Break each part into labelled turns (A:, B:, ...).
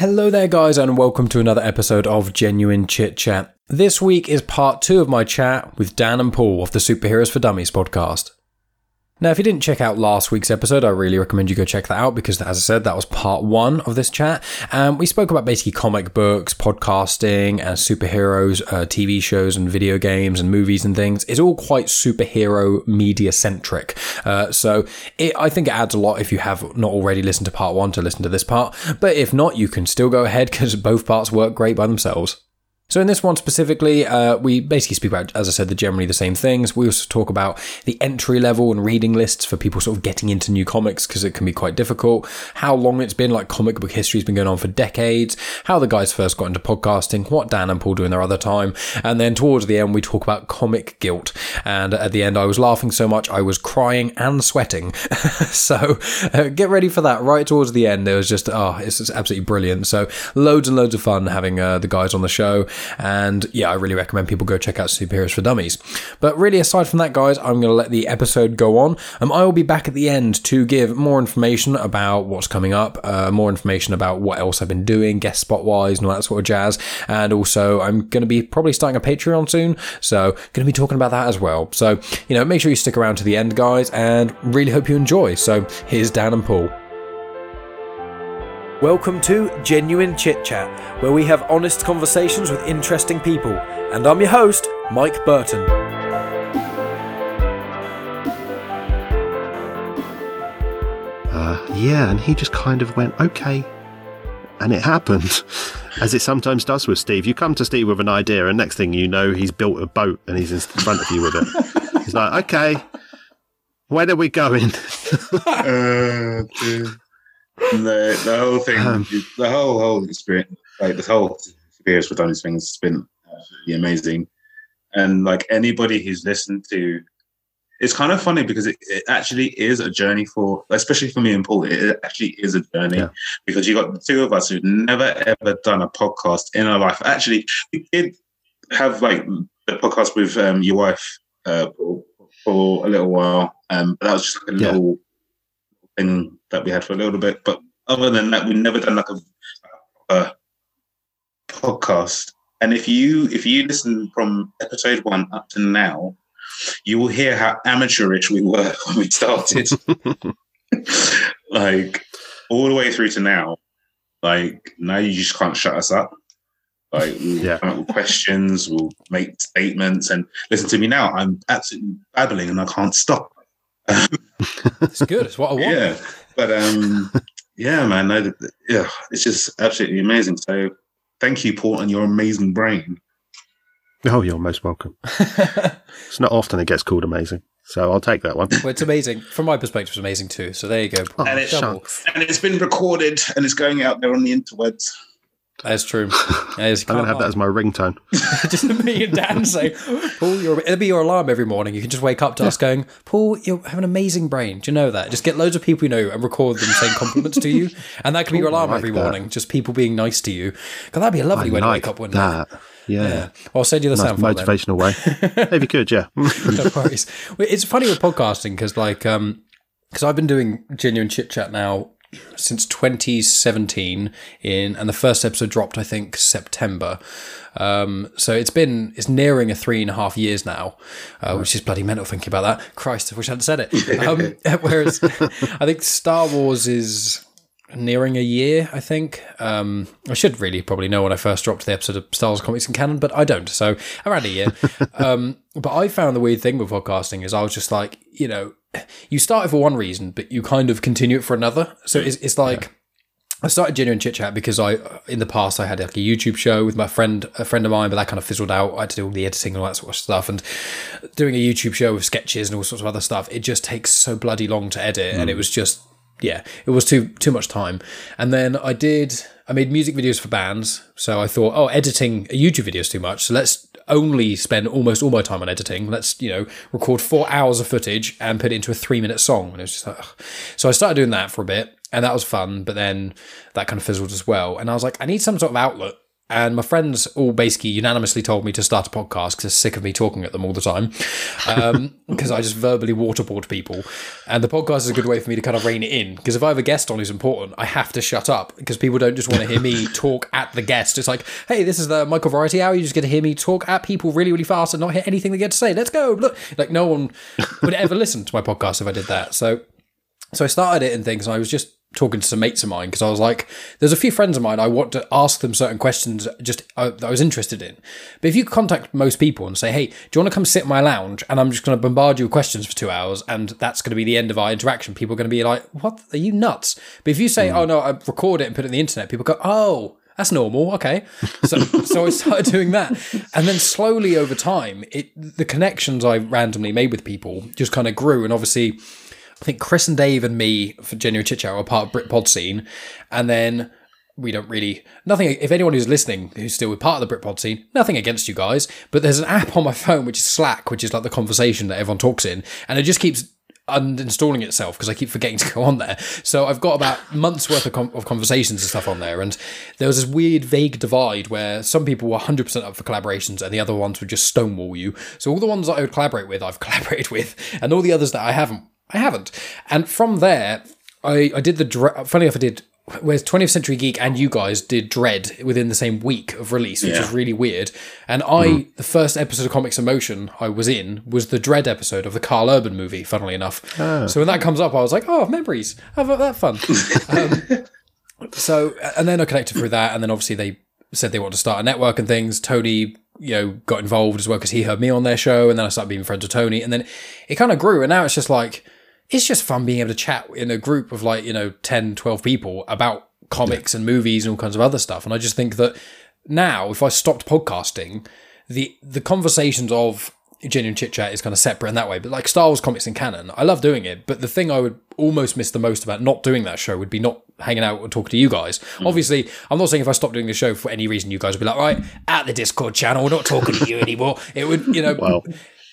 A: Hello there, guys, and welcome to another episode of Genuine Chit Chat. This week is part two of my chat with Dan and Paul of the Superheroes for Dummies podcast. Now, if you didn't check out last week's episode, I really recommend you go check that out because, as I said, that was part one of this chat. Um, we spoke about basically comic books, podcasting, and superheroes, uh, TV shows, and video games, and movies and things. It's all quite superhero media centric. Uh, so it, I think it adds a lot if you have not already listened to part one to listen to this part. But if not, you can still go ahead because both parts work great by themselves. So in this one specifically, uh, we basically speak about, as I said, the generally the same things. We also talk about the entry level and reading lists for people sort of getting into new comics because it can be quite difficult. How long it's been, like comic book history has been going on for decades. How the guys first got into podcasting. What Dan and Paul do in their other time. And then towards the end, we talk about comic guilt. And at the end, I was laughing so much I was crying and sweating. so uh, get ready for that. Right towards the end, there was just oh, it's just absolutely brilliant. So loads and loads of fun having uh, the guys on the show. And yeah, I really recommend people go check out Superheroes for Dummies. But really, aside from that, guys, I'm going to let the episode go on. Um, I will be back at the end to give more information about what's coming up, uh, more information about what else I've been doing, guest spot wise, and all that sort of jazz. And also, I'm going to be probably starting a Patreon soon, so going to be talking about that as well. So, you know, make sure you stick around to the end, guys, and really hope you enjoy. So, here's Dan and Paul. Welcome to Genuine Chit Chat, where we have honest conversations with interesting people. And I'm your host, Mike Burton.
B: Uh, yeah, and he just kind of went, okay. And it happened, as it sometimes does with Steve. You come to Steve with an idea, and next thing you know, he's built a boat and he's in front of you with it. He's like, okay, where are we going?
C: uh, dude. the the whole thing,
B: Um,
C: the whole whole experience, like the whole experience for Donny's thing has been absolutely amazing. And like anybody who's listened to, it's kind of funny because it, it actually is a journey for, especially for me and Paul. It actually is a journey
B: Yeah.
C: because you got the two of us who've never ever done a podcast in our life. Actually, we did have like the podcast with um, your wife uh, Paul, for a little while, um, but that was just like a
B: Yeah.
C: little thing that we had for a little bit. But other than that, we've never done like a, a podcast. And if you if you listen from episode one up to now, you will hear how amateurish we were when we started. like all the way through to now. Like now you just can't shut us up. Like we'll
B: Yeah.
C: come up with questions, we'll make statements and listen to me now. I'm absolutely babbling and I can't stop.
A: It's good. It's what I want.
C: Yeah, but um, yeah, man, no, th- th- yeah, it's just absolutely amazing. So, thank you, Paul, and your amazing brain.
B: oh, you're most welcome. It's not often it gets called amazing, so I'll take that one.
A: Well, it's amazing. From my perspective, it's amazing too. So there you go.
B: Oh,
C: And it's And it's been recorded and it's going out there on the interwebs.
A: That's true. That is-
B: I'm going to have that as my ringtone.
A: just me and Dan say, Paul, you're, it'll be your alarm every morning. You can just wake up to us going, Paul, you have an amazing brain. Do you know that? Just get loads of people you know and record them saying compliments to you. And that could be your alarm
B: like
A: every
B: that.
A: morning. Just people being nice to you. 'Cause that'd be a lovely
B: I
A: way to
B: like
A: wake up one day.
B: that. Yeah.
A: Yeah. I'll send you the
B: Nice
A: sound file then.
B: motivational way. if you could, yeah.
A: no worries. It's funny with podcasting because, like, um, because I've been doing genuine chit chat now since 2017 in, and the first episode dropped, I think, September. Um, so it's been it's nearing a three and a half years now, uh, which is bloody mental thinking about that. Christ, I wish I hadn't said it. Um, whereas I think Star Wars is nearing a year, I think. Um, I should really probably know when I first dropped the episode of Star Wars Comics and Canon, but I don't. So around a year. um, but I found the weird thing with podcasting is I was just like, you know, you start it for one reason, but you kind of continue it for another. So it's, it's like. I started genuine chit chat because I, in the past, I had like a YouTube show with my friend, a friend of mine, but that kind of fizzled out. I had to do all the editing and all that sort of stuff, and doing a YouTube show with sketches and all sorts of other stuff. It just takes so bloody long to edit, and it mm. was just, yeah, it was too too much time. And then I did, I made music videos for bands, so I thought, oh, editing a YouTube video is too much, so let's only spend almost all my time on editing. Let's you know record four hours of footage and put it into a three minute song, and it was just like, ugh. so I started doing that for a bit and that was fun. But then that kind of fizzled as well. And I was like, I need some sort of outlet and my friends all basically unanimously told me to start a podcast because they're sick of me talking at them all the time. Um, because I just verbally waterboard people. And the podcast is a good way for me to kind of rein it in. Because if I have a guest on who's important, I have to shut up because people don't just want to hear me talk at the guest. It's like, hey, this is the Michael Variety Hour. You just get to hear me talk at people really, really fast and not hear anything they get to say. Let's go. Look, like no one would ever listen to my podcast if I did that. So, so I started it and things, and I was just talking to some mates of mine because I was like, there's a few friends of mine I want to ask them certain questions just uh, that I was interested in. But if you contact most people and say, hey, do you want to come sit in my lounge and I'm just going to bombard you with questions for two hours and that's going to be the end of our interaction, people are going to be like, what? Are you nuts? But if you say, oh no, I record it and put it on the internet, people go, oh, that's normal. Okay. So, so I started doing that. And then slowly over time, it, the connections I randomly made with people just kind of grew. And obviously, I think Chris and Dave and me for Genuine Chit Chat are part of Britpod scene, and then we don't really nothing. If anyone who's listening who's still part of the Britpod scene, nothing against you guys, but there's an app on my phone which is Slack, which is like the conversation that everyone talks in, and it just keeps uninstalling itself because I keep forgetting to go on there. So I've got about months worth of, com- of conversations and stuff on there, and there was this weird, vague divide where some people were 100% up for collaborations and the other ones would just stonewall you. So all the ones that I would collaborate with, I've collaborated with, and all the others that I haven't I haven't. And from there, I, I did the funny enough, I did whereas 20th Century Geek and you guys did Dredd within the same week of release, which
C: Yeah.
A: is really weird. And I, the first episode of Comics in Motion I was in was the Dredd episode of the Karl Urban movie, funnily enough. So when that comes up, I was like, oh, memories. How about that fun? um, so, and then I connected through that. And then obviously they said they want to start a network and things. Tony, you know, got involved as well because he heard me on their show. And then I started being friends with Tony. And then it kind of grew. And now it's just like, it's just fun being able to chat in a group of like, you know, 10, 12 people about comics and movies and all kinds of other stuff. And I just think that now, if I stopped podcasting, the the conversations of genuine chit chat is kind of separate in that way. But like Star Wars comics and canon, I love doing it. But the thing I would almost miss the most about not doing that show would be not hanging out and talking to you guys. Mm. Obviously, I'm not saying if I stopped doing the show for any reason, you guys would be like, right, at the Discord channel, we're not talking to you anymore. It would, you know,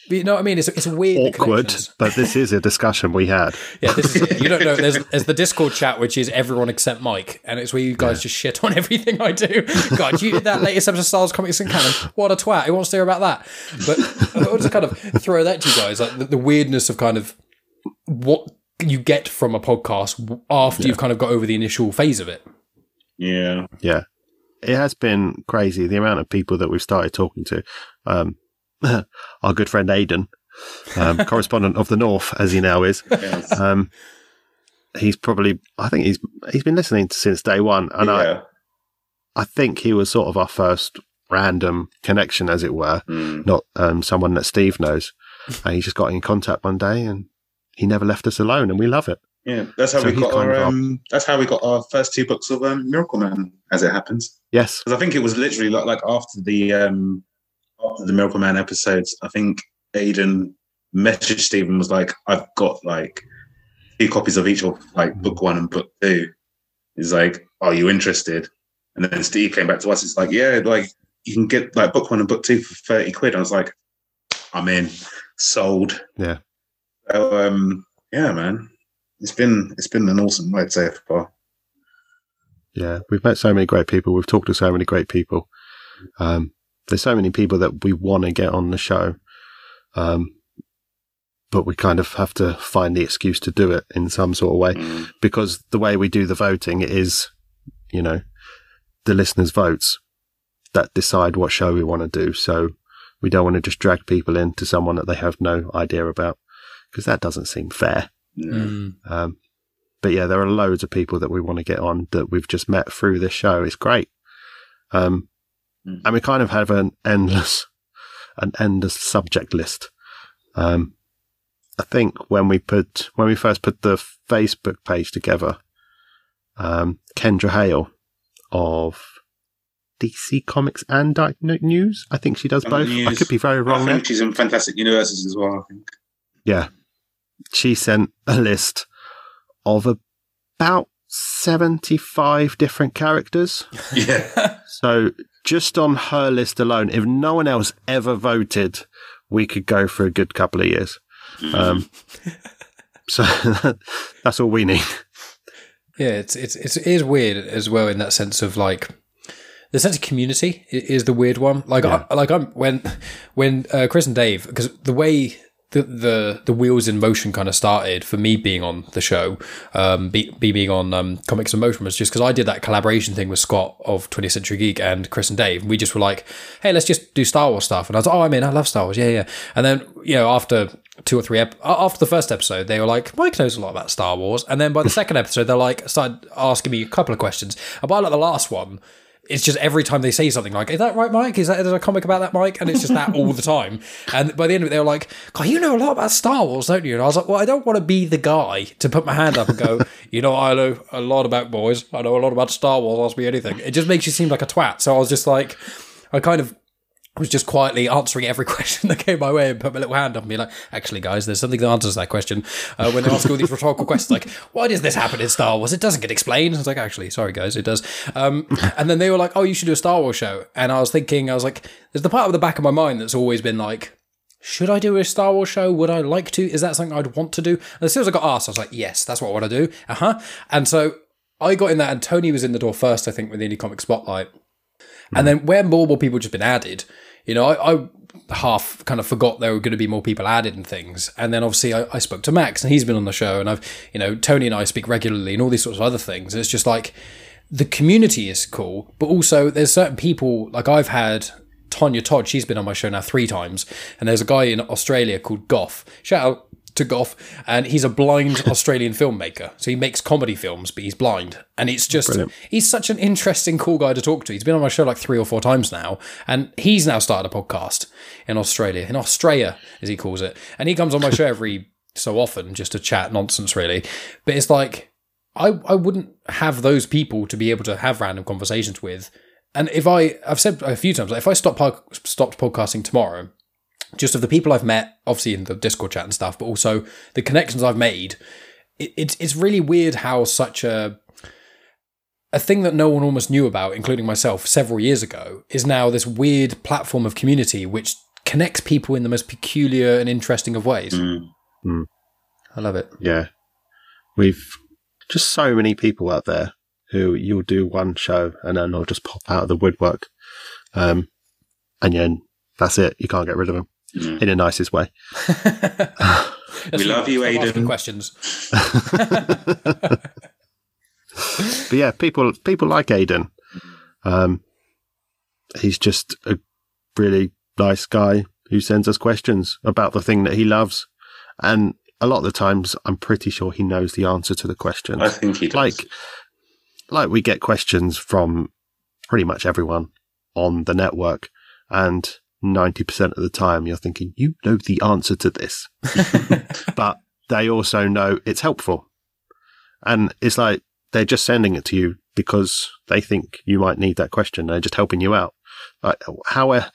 B: Well,
A: you know what I mean? It's, it's weird
B: awkward, but this is a discussion we had.
A: Yeah, this is. You don't know. There's, there's the Discord chat, which is everyone except Mike, and it's where you guys just shit on everything I do. God, you did that latest episode of Star Wars Comics and Canon. What a twat! Who wants to hear about that? But I'll just kind of throw that to you guys, like the, the weirdness of kind of what you get from a podcast after you've kind of got over the initial phase of it.
C: Yeah.
B: Yeah. It has been crazy the amount of people that we've started talking to. Um, our good friend Aidan, um, correspondent of the North, as he now is.
C: Yes.
B: Um, he's probably, I think he's he's been listening since day one, and I,
C: yeah.
B: I think he was sort of our first random connection, as it were,
C: Mm.
B: not um, someone that Steve knows. And he just got in contact one day, and he never left us alone, and we love it.
C: Yeah. That's how
B: So
C: we got our
B: our-
C: um, that's how we got our first two books of um, Miracle Man, as it happens.
B: Yes,
C: Because I think it was literally like, like after the um after the Miracle Man episodes, I think Aiden messaged Stephen was like, I've got like two copies of each of like book one and book two. He's like, Are you interested? And then Steve came back to us. It's like, yeah, like you can get like book one and book two for 30 quid. I was like, I'm in, sold.
B: Yeah.
C: So um yeah, man. It's been it's been an awesome ride so far.
B: Yeah, we've met so many great people. We've talked to so many great people. Um, there's so many people that we want to get on the show, um, but we kind of have to find the excuse to do it in some sort of way
C: Mm.
B: because the way we do the voting is, you know, the listeners' votes that decide what show we want to do. So we don't want to just drag people into someone that they have no idea about because that doesn't seem fair.
C: Yeah.
A: Mm.
B: Um, but yeah, there are loads of people that we want to get on that we've just met through this show. It's great. Um,
C: Mm.
B: and we kind of have an endless, an endless subject list. Um, I think when we put, when we first put the Facebook page together, um, Kendra Hale of DC Comics and Dark News, I think she does both. I could be very
C: I
B: wrong there.
C: she's in Fantastic Universes as well. I think.
B: Yeah. She sent a list of about 75 different characters.
C: Yeah.
B: So just on her list alone, if no one else ever voted, we could go for a good couple of years. Um, so that's all we need.
A: Yeah, it's it's it's it is weird as well in that sense of like the sense of community is the weird one. Like, I, like I'm when when uh, Chris and Dave because the way the, the the wheels in motion kind of started for me being on the show, um, be, be being on um, Comics in Motion was just because I did that collaboration thing with Scott of 20th Century Geek and Chris and Dave. We just were like, hey, let's just do Star Wars stuff, and I was like, oh, I'm in, I love Star Wars, yeah, yeah. And then you know after two or three ep- after the first episode, they were like, Mike knows a lot about Star Wars, and then by the second episode, they're like started asking me a couple of questions, and by like the last one it's just every time they say something like, "Is that right, Mike? Is that is there a comic about that, Mike?" And it's just that all the time. And by the end of it, they were like, "God, you know a lot about Star Wars, don't you?" And I was like, "Well, I don't want to be the guy to put my hand up and go, you know, I know a lot about boys. I know a lot about Star Wars. Ask me anything." It just makes you seem like a twat. So I was just like, I kind of was just quietly answering every question that came my way and put my little hand up and be like, actually, guys, there's something that answers that question. Uh, when they ask all these rhetorical questions, like, why does this happen in Star Wars? It doesn't get explained. I was like, actually, sorry, guys, it does. Um, and then they were like, oh, you should do a Star Wars show. And I was thinking, I was like, there's the part of the back of my mind that's always been like, should I do a Star Wars show? Would I like to? Is that something I'd want to do? And as soon as I got asked, I was like, yes, that's what I want to do. Uh huh. And so I got in that, and Tony was in the door first, I think, with the Indie Comic Spotlight. And mm. then where more more people just been added, you know, I, I half kind of forgot there were going to be more people added and things. And then obviously I, I spoke to Max and he's been on the show and I've, you know, Tony and I speak regularly and all these sorts of other things. It's just like the community is cool, but also there's certain people like I've had Tonya Todd, she's been on my show now three times. And there's a guy in Australia called Goff. Shout out to Goff, and he's a blind Australian filmmaker. So he makes comedy films, but he's blind, and it's just
B: Brilliant.
A: he's such an interesting, cool guy to talk to. He's been on my show like three or four times now, and he's now started a podcast in Australia, in Australia as he calls it, and he comes on my show every so often just to chat nonsense, really. But it's like I I wouldn't have those people to be able to have random conversations with. And if I, I've said a few times, like if I stop stopped podcasting tomorrow, just of the people I've met, obviously in the Discord chat and stuff, but also the connections I've made. It, it's it's really weird how such a a thing that no one almost knew about, including myself, several years ago, is now this weird platform of community which connects people in the most peculiar and interesting of ways.
C: Mm.
A: I love it.
B: Yeah. We've just so many people out there who you'll do one show and then they'll just pop out of the woodwork. Um, and then that's it. You can't get rid of them
C: Mm.
B: in the nicest way.
C: We love you,
A: Stop asking Questions.
B: But yeah, people people like Aidan. Um, he's just a really nice guy who sends us questions about the thing that he loves, and a lot of the times, I'm pretty sure he knows the answer to the question.
C: I think he does.
B: like like we get questions from pretty much everyone on the network and 90% of the time you're thinking you know the answer to this. But they also know it's helpful. And it's like they're just sending it to you because they think you might need that question. They're just helping you out. Like how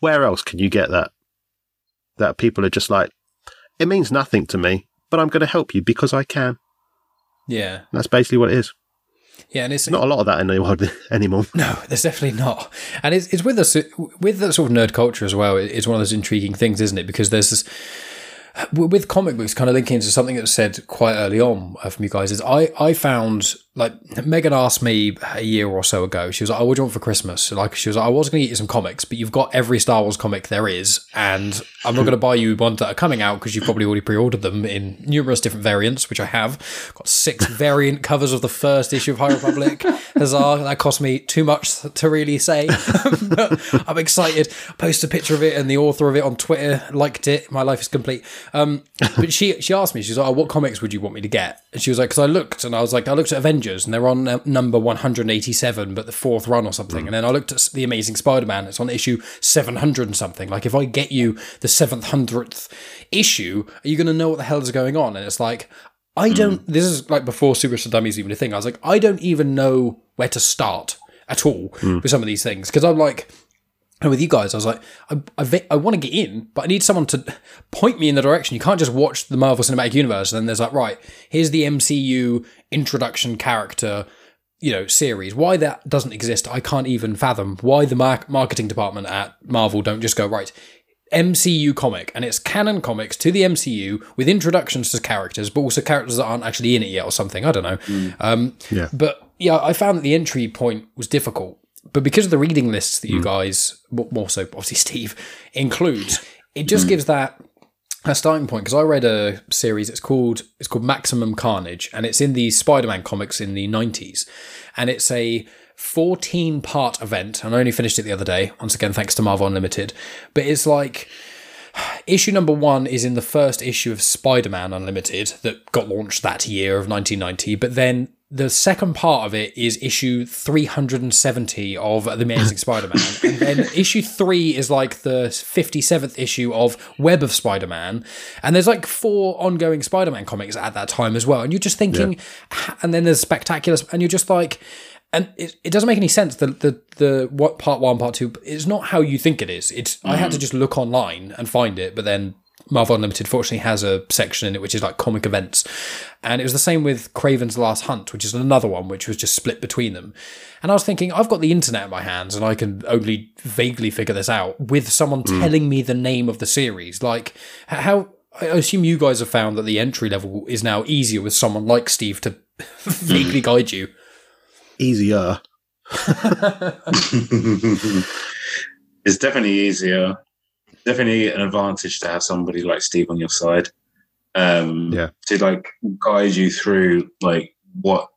B: where else can you get that that people are just like it means nothing to me but i'm going to help you because i can.
A: Yeah,
B: that's basically what it is
A: yeah, and it's
B: not a lot of that in the world anymore.
A: No, there's definitely not. And it's, it's with us with that sort of nerd culture as well. It's one of those intriguing things, isn't it? Because there's this with comic books, kind of linking into something that was said quite early on uh, from you guys. Is I I found like Megan asked me a year or so ago. She was like, "Oh, what do you want for Christmas?" Like she was like, "I was going to get you some comics, but you've got every Star Wars comic there is, and I'm not going to buy you ones that are coming out because you've probably already pre-ordered them in numerous different variants, which I have. Got six variant covers of the first issue of High Republic. Huzzah! That cost me too much to really say, I'm excited. Post a picture of it, and the author of it on Twitter liked it. My life is complete. Um, but she she asked me, she's like, oh, "What comics would you want me to get?" And she was like, "Because I looked, and I was like, I looked at Avengers, and they're on uh, number 187, but the fourth run or something. And then I looked at the Amazing Spider-Man; it's on issue 700 and something. Like, if I get you the 700th issue, are you going to know what the hell is going on? And it's like. I don't. This is like before Super Dummies even a thing. I was like, I don't even know where to start at all with some of these things because I'm like, and with you guys, I was like, I, I, I want to get in, but I need someone to point me in the direction. You can't just watch the Marvel Cinematic Universe and then there's like, right, here's the MCU introduction character, you know, series. Why that doesn't exist, I can't even fathom. Why the mar- marketing department at Marvel don't just go, right, MCU comic, and it's canon comics to the MCU with introductions to characters, but also characters that aren't actually in it yet or something. I don't know. Um,
B: Yeah.
A: But yeah, I found that the entry point was difficult. But because of the reading lists that you mm. guys, more so obviously Steve, includes, it just gives that a starting point because I read a series. It's called it's called Maximum Carnage, and it's in the Spider-Man comics in the '90s, and it's a 14 part event. And I only finished it the other day. Once again, thanks to Marvel Unlimited. But it's like issue number one is in the first issue of Spider-Man Unlimited that got launched that year of 1990. But then the second part of it is issue 370 of The Amazing Spider-Man. And then issue three is like the 57th issue of Web of Spider-Man. And there's like four ongoing Spider-Man comics at that time as well. And you're just thinking, and then there's Spectacular, and you're just like, and it, it doesn't make any sense. The the the what part one, part two is not how you think it is. It's I had to mm. just look online and find it, but then Marvel Unlimited fortunately has a section in it which is like comic events, and it was the same with Kraven's Last Hunt, which is another one which was just split between them. And I was thinking, I've got the internet in my hands, and I can only vaguely figure this out with someone hmm. telling me the name of the series. Like how. I assume you guys have found that the entry level is now easier with someone like Steve to vaguely hmm. guide you.
B: Easier.
C: it's definitely easier. Definitely an advantage to have somebody like Steve on your side. Um,
B: Yeah.
C: To like guide you through like what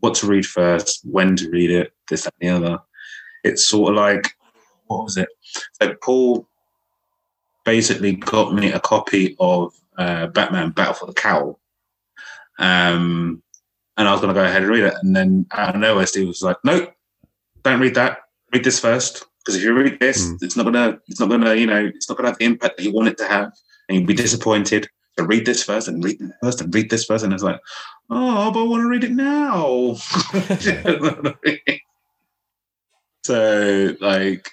C: what to read first, when to read it, this that, and the other. It's sort of like what was it? Like Paul basically got me a copy of uh, Batman Battle for the Cowl. Um, and read it. And then I don't know where Steve was going to go ahead and read it. And then out of nowhere, Steve was like, "Nope, don't read that. Read this first, because if you read this,
B: Mm.
C: it's not gonna, it's not gonna, you know, it's not gonna have the impact that you want it to have, and you'll be disappointed. So read this first, and read this first, and read this first, And it's like, "Oh, but I want to read it now." You know what I mean? so, like,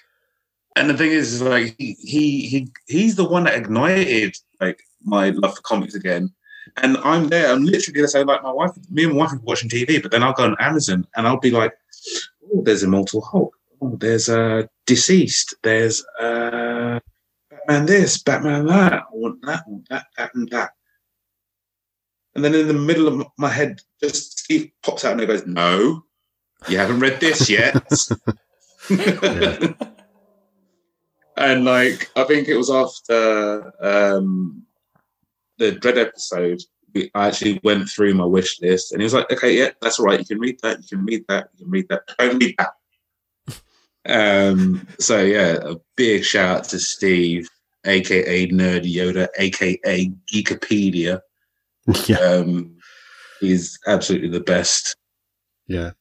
C: and the thing is, is like he, he he he's the one that ignited like my love for comics again. And I'm there. I'm literally gonna say like my wife, me and my wife are watching TV, but then I'll go on Amazon and I'll be like, "Oh, there's Immortal Hulk. Oh, there's a DCeased. There's uh, Batman this, Batman that. I want that, I want that, that, and that." And then in the middle of my head, just Steve pops out and he goes, "No, you haven't read this yet." and like I think it was after um, the Dredd episode, we, I actually went through my wish list, and he was like, "Okay, yeah, that's all right. You can read that. You can read that. You can read that. Don't read that." Um. So yeah, a big shout out to Steve, aka Nerd Yoda, aka Geekopedia.
B: yeah.
C: Um, he's absolutely the best.
B: Yeah.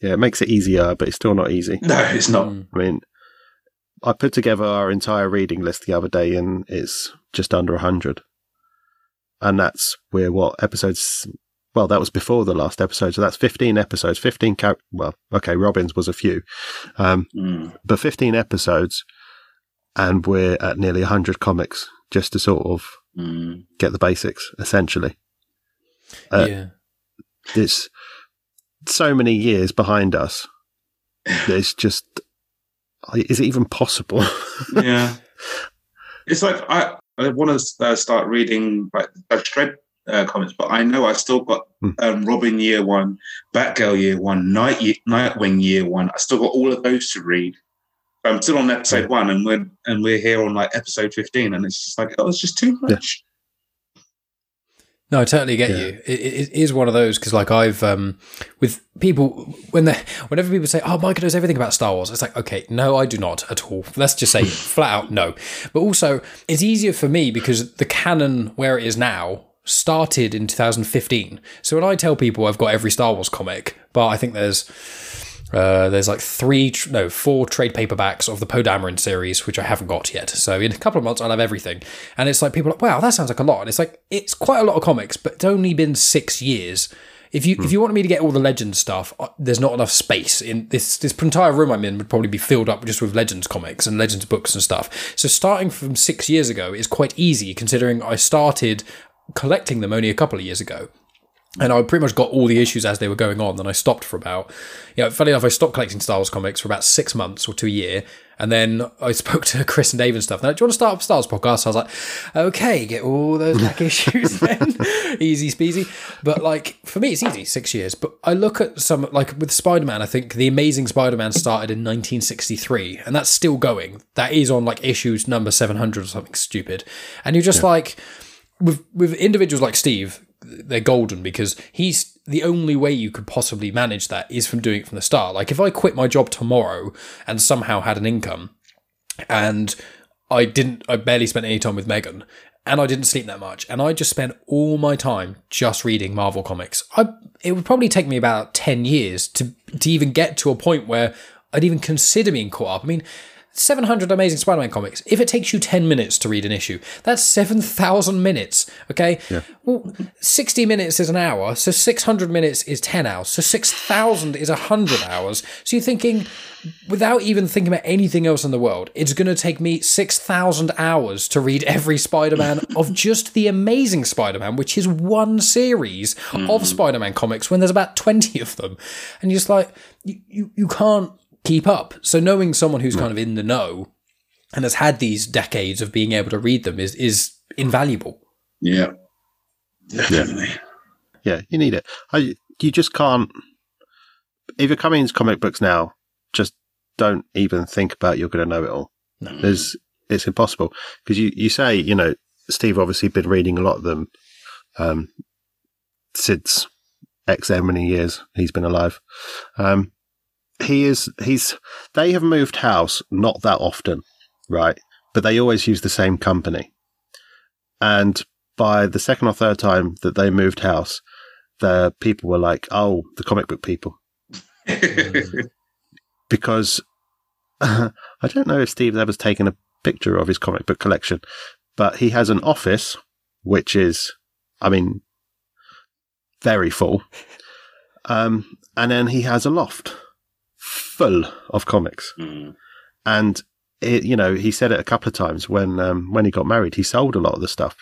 B: Yeah, it makes it easier, but it's still not easy.
C: No, it's not.
A: Mm.
B: I mean, I put together our entire reading list the other day and it's just under 100. And that's we're what episodes well, that was before the last episode, so that's 15 episodes, 15 char- well, okay, Robbins was a few. Um,
C: Mm.
B: but 15 episodes and we're at nearly 100 comics just to sort of
C: Mm.
B: get the basics essentially. Uh,
A: yeah.
B: It's so many years behind us. It's just is it even possible?
C: yeah. It's like I, I want to uh, start reading like the Shred uh, comics, but I know I still got
B: Hmm.
C: um, Robin Year One, Batgirl Year One, Night Ye- Nightwing Year One. I still got all of those to read. I'm still on episode one, and we're and we're here on like episode fifteen, and it's just like oh, it's just too much.
A: No, I totally get
B: Yeah.
A: you. It, it, it is one of those because, like, I've um, with people when they whenever people say, "Oh, Micah knows everything about Star Wars," it's like, okay, no, I do not at all. Let's just say flat out no. But also, it's easier for me because the canon where it is now started in 2015. So when I tell people I've got every Star Wars comic, but I think there's uh, there's like three, no, four trade paperbacks of the Poe Dameron series, which I haven't got yet. So in a couple of months, I'll have everything. And it's like people are like, wow, that sounds like a lot. And it's like it's quite a lot of comics, but it's only been six years. If you if you wanted me to get all the Legends stuff, uh, there's not enough space in this. This entire room I'm in would probably be filled up just with Legends comics and Legends books and stuff. So starting from six years ago is quite easy, considering I started collecting them only a couple of years ago and I pretty much got all the issues as they were going on. Then I stopped for about, you know, funny enough, I stopped collecting Star Wars comics for about six months or to a year, And then I spoke to Chris and Dave and stuff. Like, Do you want to start up a Stars podcast? I was like, okay, get all those back issues then. easy speasy. But like for me, it's easy, six years. But I look at some like with Spider Man, I think the Amazing Spider Man started in 1963, and that's still going. That is on like issues number 700 or something stupid. And you're just like with with individuals like Steve, they're golden because he's the only way you could possibly manage that is from doing it from the start. Like if I quit my job tomorrow and somehow had an income and I didn't I barely spent any time with Megan and I didn't sleep that much and I just spent all my time just reading Marvel comics. I it would probably take me about 10 years to to even get to a point where I'd even consider being caught up. I mean, 700 Amazing Spider Man comics. If it takes you 10 minutes to read an issue, that's 7,000 minutes. Okay.
B: Yeah.
A: Well, 60 minutes is an hour. So 600 minutes is 10 hours. So 6,000 is 100 hours. So you're thinking, without even thinking about anything else in the world, it's going to take me 6,000 hours to read every Spider Man of just the Amazing Spider Man, which is one series of hmm. Spider Man comics when there's about 20 of them. And you're just like, you, you, you can't keep up. So knowing someone who's kind of in the know and has had these decades of being able to read them is is invaluable.
C: Yeah. Definitely.
B: Yeah, you need it. I, you just can't. If you're coming into comic books now, just don't even think about you're going to know it all.
A: No.
B: There's, it's impossible because you, you say, you know, Steve obviously been reading a lot of them um, since X how many years he's been alive. Um, he is he's they have moved house not that often, right? But they always use the same company. And by the second or third time that they moved house, the people were like, "Oh, the comic book people," because I don't know if Steve ever taken a picture of his comic book collection, but he has an office which is, I mean, very full. Um, and then he has a loft full of comics.
C: Mm.
B: And it, you know, he said it a couple of times when um, when he got married. He sold a lot of the stuff,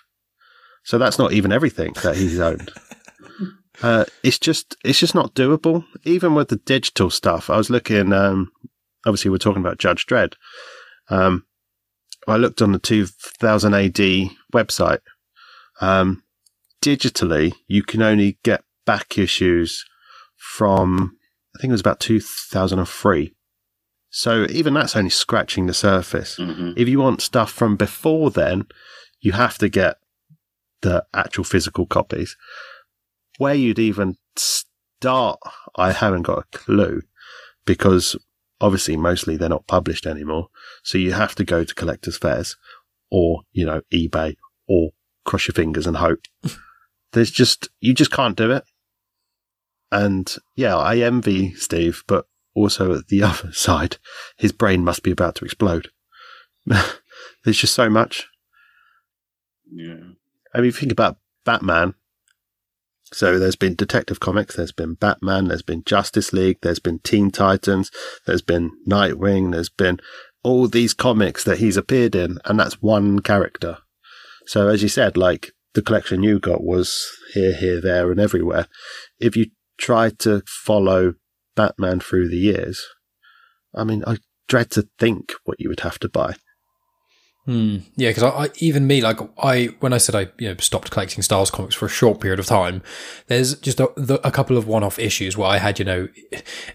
B: so that's not even everything that he's owned. uh, it's just it's just not doable. Even with the digital stuff, I was looking. Um, obviously, we're talking about Judge Dredd. Um, I looked on the 2000 AD website. Um, digitally, you can only get back issues from I think it was about 2003. So even that's only scratching the surface.
C: Mhm.
B: If you want stuff from before then, you have to get the actual physical copies. Where you'd even start, I haven't got a clue because obviously mostly they're not published anymore. So you have to go to collectors fairs or, you know, eBay or cross your fingers and hope. There's just, you just can't do it. And yeah, I envy Steve, but also at the other side, his brain must be about to explode. There's just so much.
C: Yeah.
B: I mean, think about Batman. So there's been Detective Comics, there's been Batman, there's been Justice League, there's been Teen Titans, there's been Nightwing, there's been all these comics that he's appeared in, and that's one character. So as you said, like the collection you got was here, here, there, and everywhere. If you try to follow Batman through the years, I mean, I dread to think what you would have to buy.
A: Hmm. Yeah, because I, I even me like I when I said I you know stopped collecting Styles comics for a short period of time, there's just a, the, a couple of one-off issues where I had you know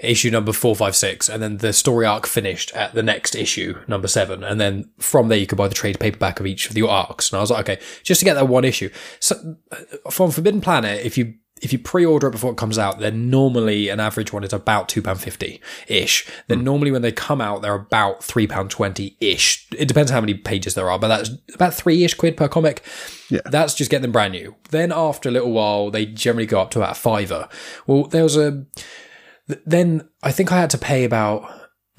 A: issue number four five six, and then the story arc finished at the next issue number seven, and then from there you could buy the trade paperback of each of the arcs, and I was like, okay, just to get that one issue. So uh, from Forbidden Planet, if you if you pre-order it before it comes out, then normally an average one is about two pound fifty ish. Then hmm. normally when they come out, they're about three pound twenty ish. It depends how many pages there are, but that's about three ish quid per comic.
B: Yeah.
A: that's just getting them brand new. Then after a little while, they generally go up to about a fiver. Well, there was a. Then I think I had to pay about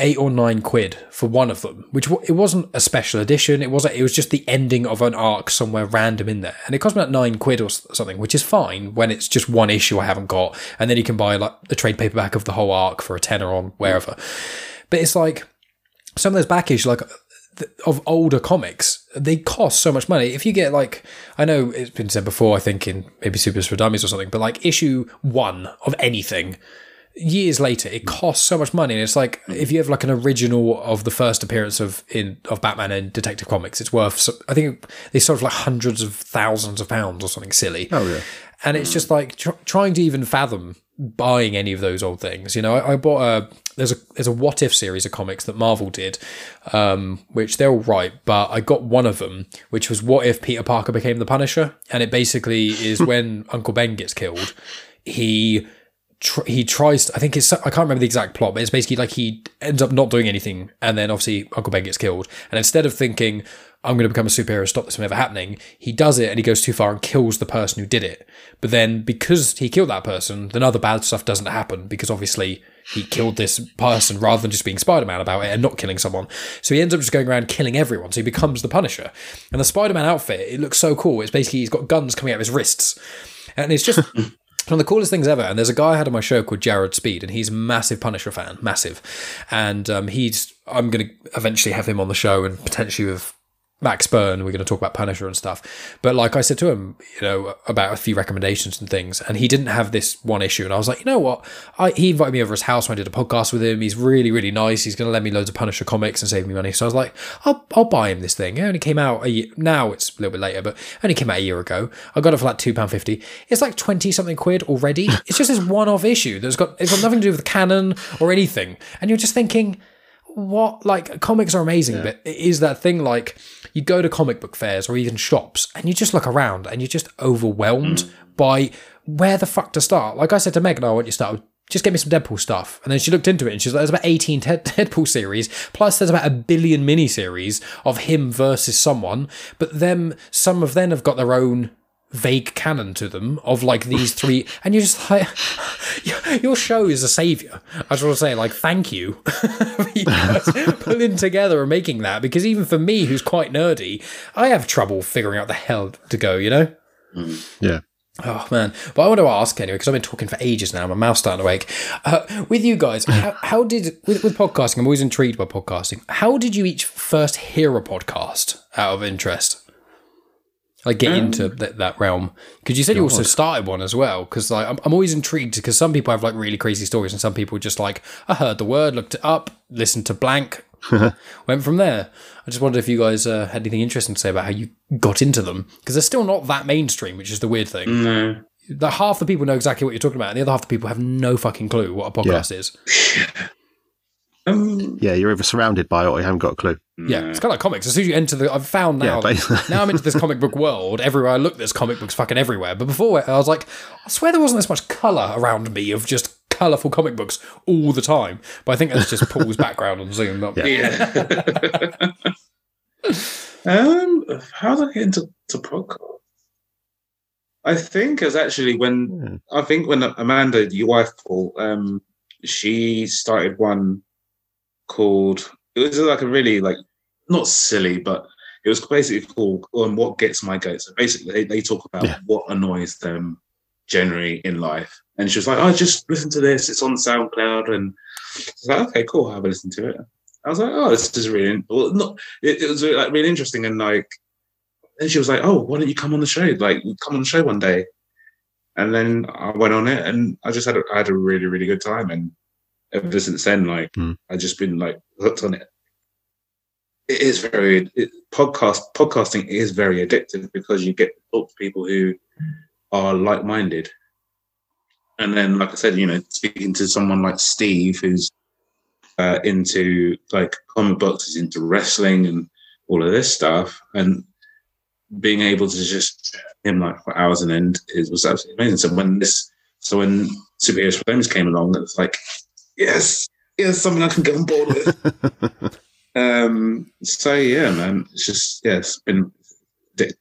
A: eight or nine quid for one of them, which it wasn't a special edition. It wasn't. It was just the ending of an arc somewhere random in there, and it cost me about nine quid or something, which is fine when it's just one issue I haven't got, and then you can buy like the trade paperback of the whole arc for a tenner on wherever. But it's like some of those back issues, like of older comics, they cost so much money. If you get like, I know it's been said before, I think in maybe Supers for Dummies or something, but like issue one of anything years later, it costs so much money, and it's like if you have like an original of the first appearance of in of Batman in Detective Comics, it's worth. so- I think they sort of like hundreds of thousands of pounds or something silly.
B: Oh, yeah.
A: and it's just like tr- trying to even fathom buying any of those old things. You know, I, I bought a there's a there's a What If series of comics that Marvel did, um, which they're all right, but I got one of them, which was What If Peter Parker became the Punisher, and it basically is when Uncle Ben gets killed, he. Tr- he tries. I think it's. I can't remember the exact plot, but it's basically like he ends up not doing anything, and then obviously Uncle Ben gets killed. And instead of thinking, "I'm going to become a superhero, stop this from ever happening," he does it, and he goes too far and kills the person who did it. But then, because he killed that person, then other bad stuff doesn't happen because obviously he killed this person rather than just being Spider-Man about it and not killing someone. So he ends up just going around killing everyone. So he becomes the Punisher. And the Spider-Man outfit, it looks so cool. It's basically he's got guns coming out of his wrists, and it's just. One of the coolest things ever. And there's a guy I had on my show called Jared Speed, and he's a massive Punisher fan, massive. And um, he's, I'm going to eventually have him on the show and potentially with Max Byrne, we're going to talk about Punisher and stuff. But like I said to him, you know, about a few recommendations and things, and he didn't have this one issue. And I was like, you know what? I, he invited me over his house when I did a podcast with him. He's really, really nice. He's going to lend me loads of Punisher comics and save me money. So I was like, I'll, I'll buy him this thing. It only came out a year, now it's a little bit later, but only came out a year ago. I got it for like £2.50. It's like 20 something quid already. It's just this one off issue that's got, it's got nothing to do with the canon or anything. And you're just thinking, what like comics are amazing but it is that thing like you go to comic book fairs or even shops and you just look around and you're just overwhelmed mm. by where the fuck to start. Like i said to megan i want you to start with, just get me some deadpool stuff. And then she looked into it and she's like there's about 18 Ted- deadpool series plus there's about a billion miniseries of him versus someone but them some of them have got their own vague canon to them of like these three and you're just like your show is a savior i just want to say like thank you for you guys pulling together and making that because even for me who's quite nerdy i have trouble figuring out the hell to go you know
B: Yeah.
A: Oh man! But I want to ask anyway because I've been talking for ages now. My mouth's starting to ache. Uh, with you guys, how, how did with, with podcasting? I'm always intrigued by podcasting. How did you each first hear a podcast out of interest? Like get into th- that realm because you said you also started one as well. Because like I'm, I'm always intrigued because some people have like really crazy stories and some people just like I heard the word, looked it up, listened to blank, went from there. I just wondered if you guys uh, had anything interesting to say about how you got into them because they're still not that mainstream, which is the weird thing.
C: No.
A: The half the people know exactly what you're talking about, and the other half the people have no fucking clue what a podcast is.
C: Um,
B: Yeah, you're either surrounded by it or you haven't got a clue.
A: Yeah, it's kind of like comics. As soon as you enter the, I've found now,
B: Yeah,
A: now I'm into this comic book world. Everywhere I look, there's comic books fucking everywhere. But before, I was like, I swear there wasn't this much color around me of just colorful comic books all the time. But I think that's just Paul's background on Zoom. Not
C: Yeah. um, how did I get into to podcast? I think it's actually when I think when Amanda, your wife, Paul, um, she started one called. It was like a really like not silly, but it was basically called um, "What Gets My Goat." So basically, they, they talk about
B: Yeah.
C: what annoys them generally in life. And she was like, "I just listen to this. It's on SoundCloud." And I was like, "Okay, cool. I'll have a listen to it." I was like, "Oh, this is really well." Not it, it was like really interesting and like. Then she was like, "Oh, why don't you come on the show? Like, come on the show one day." And then I went on it, and I just had a, I had a really really good time. And ever since then, like
B: Hmm.
C: I've just been like hooked on it. It is very it, podcast podcasting is very addictive because you get to talk to people who are like minded. And then, like I said, you know, speaking to someone like Steve, who's uh, into like comic books, is into wrestling and all of this stuff, and being able to just him like for hours and end is was absolutely amazing. So when this, so when Superheroes for Flames came along, it was like, yes, yes, something I can get on board with. um, so yeah, man, it's just yeah, it's been addictive.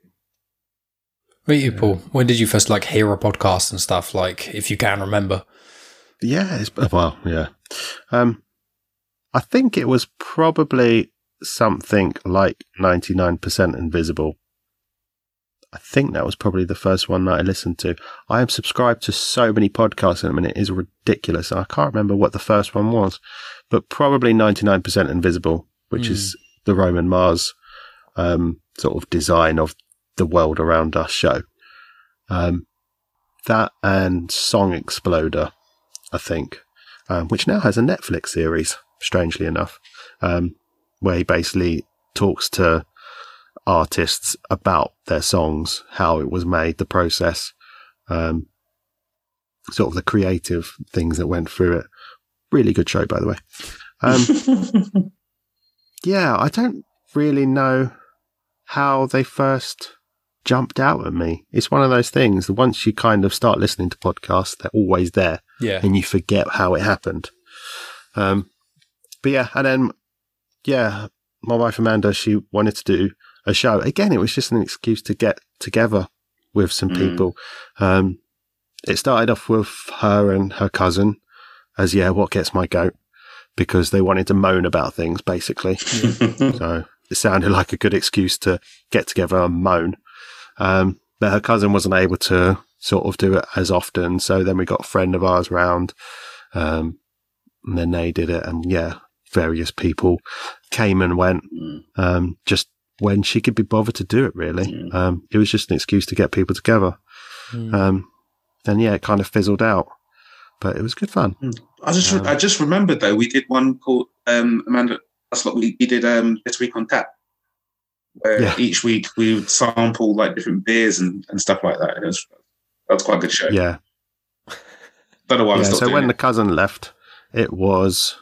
A: Wait, you, Paul. When did you first like hear a podcast and stuff? Like, if you can remember.
B: Yeah, it's well, yeah. Um, I think it was probably something like 99% invisible. I think that was probably the first one that I listened to. I am subscribed to so many podcasts at the minute, it is ridiculous. I can't remember what the first one was, but probably 99% invisible, which is the Roman Mars um, sort of design of the world around us show. Um, that and Song Exploder, I think. um, which now has a Netflix series, strangely enough, um, where he basically talks to artists about their songs, how it was made, the process, um, sort of the creative things that went through it. Really good show, by the way. Yeah, I don't really know how they first jumped out at me. It's one of those things that once you kind of start listening to podcasts, they're always there
A: Yeah.
B: and you forget how it happened. Um, but yeah, and then, yeah, my wife Amanda, she wanted to do a show. Again, it was just an excuse to get together with some
C: Mm.
B: people. Um, it started off with her and her cousin as, yeah, what gets my goat? Because they wanted to moan about things, basically. So it sounded like a good excuse to get together and moan. Um, but her cousin wasn't able to sort of do it as often. So then we got a friend of ours round. Um, and then they did it. And yeah, various people came and went.
C: Mm.
B: Um, just when she could be bothered to do it, really. Um, it was just an excuse to get people together.
A: Mm.
B: Um, and yeah, it kind of fizzled out, but it was good fun.
C: I just
B: Um,
C: I just remembered though we did one called um, Amanda. That's what we, we did um, this week on tap, where
B: Yeah.
C: each week we would sample like different beers and, and stuff like that. It was that was quite a good show.
B: Yeah.
C: Don't know why I
B: yeah,
C: was
B: so
C: doing
B: when
C: it.
B: the cousin left, it was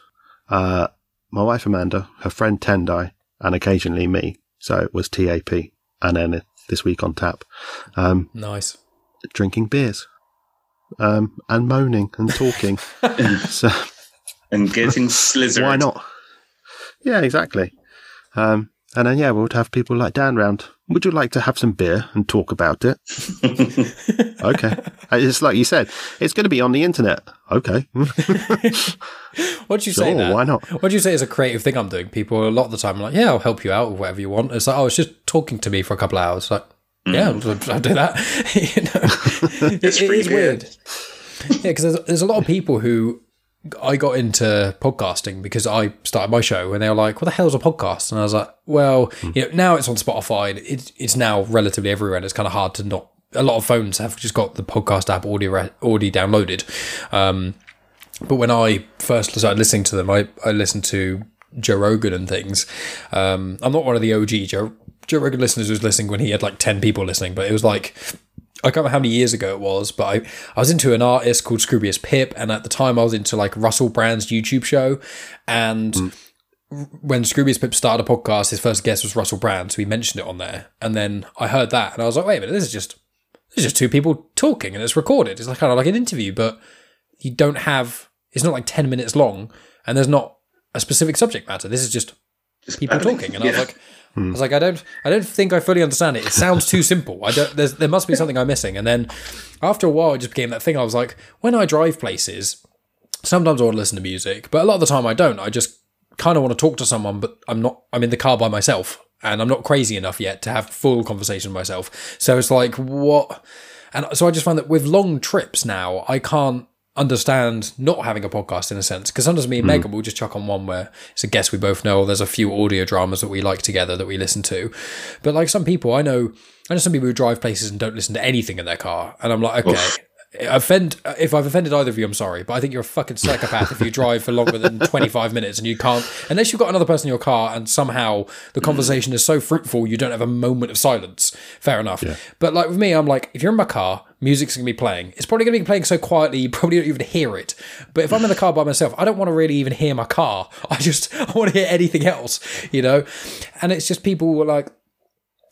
B: uh, my wife Amanda, her friend Tendai, and occasionally me. So it was TAP, and then this week on tap, um,
A: Nice.
B: drinking beers, um, and moaning and talking. so
C: and getting slizzard.
B: why not? Yeah, exactly. Um, and then yeah, we would have people like Dan round. Would you like to have some beer and talk about it? Okay, it's like you said, it's going to be on the internet. Okay,
A: What'd you say?
B: sure,
A: That?
B: why not?
A: What do you say is a creative thing I'm doing? People a lot of the time are like, yeah, I'll help you out with whatever you want. It's like, oh, it's just talking to me for a couple of hours. Like, yeah, I'll, I'll do that. you know, it,
C: It's
A: it
C: pretty
A: is weird. Yeah, because there's, there's a lot of people who I got into podcasting because I started my show and they were like, what the hell's a podcast? And I was like, well, you know, now it's on Spotify. and It's, it's now relatively everywhere and it's kind of hard to not. A lot of phones have just got the podcast app already, already downloaded. Um, but when I first started listening to them, I, I listened to Joe Rogan and things. Um, I'm not one of the OG Joe, Joe Rogan listeners who was listening when he had like 10 people listening, but it was like, I can't remember how many years ago it was, but I, I was into an artist called Scroobius Pip, and at the time I was into like Russell Brand's YouTube show. And hmm. when Scroobius Pip started a podcast, his first guest was Russell Brand, so he mentioned it on there. And then I heard that, and I was like, wait a minute, this is just this is just two people talking, and it's recorded. It's like kind of like an interview, but you don't have. It's not like ten minutes long, and there's not a specific subject matter. This is just people talking, and I was like, Hmm. I was like, I don't, I don't think I fully understand it. It sounds too simple. I don't. There must be something I'm missing. And then after a while, it just became that thing. I was like, when I drive places, sometimes I want to listen to music, but a lot of the time I don't. I just kind of want to talk to someone, but I'm not. I'm in the car by myself, and I'm not crazy enough yet to have full conversation myself. So it's like what, and so I just find that with long trips now, I can't understand not having a podcast in a sense because sometimes me and Megan hmm. will just chuck on one where it's a guest we both know or there's a few audio dramas that we like together that we listen to. But like some people I know I know some people who drive places and don't listen to anything in their car and I'm like okay offend if I've offended either of you I'm sorry but I think you're a fucking psychopath if you drive for longer than 25 minutes and you can't unless you've got another person in your car and somehow the conversation is so fruitful you don't have a moment of silence. Fair enough. But like with me I'm like if you're in my car music's gonna be playing. It's probably gonna be playing so quietly you probably don't even hear it. But if I'm in the car by myself I don't want to really even hear my car. I just I want to hear anything else you know? And it's just people were like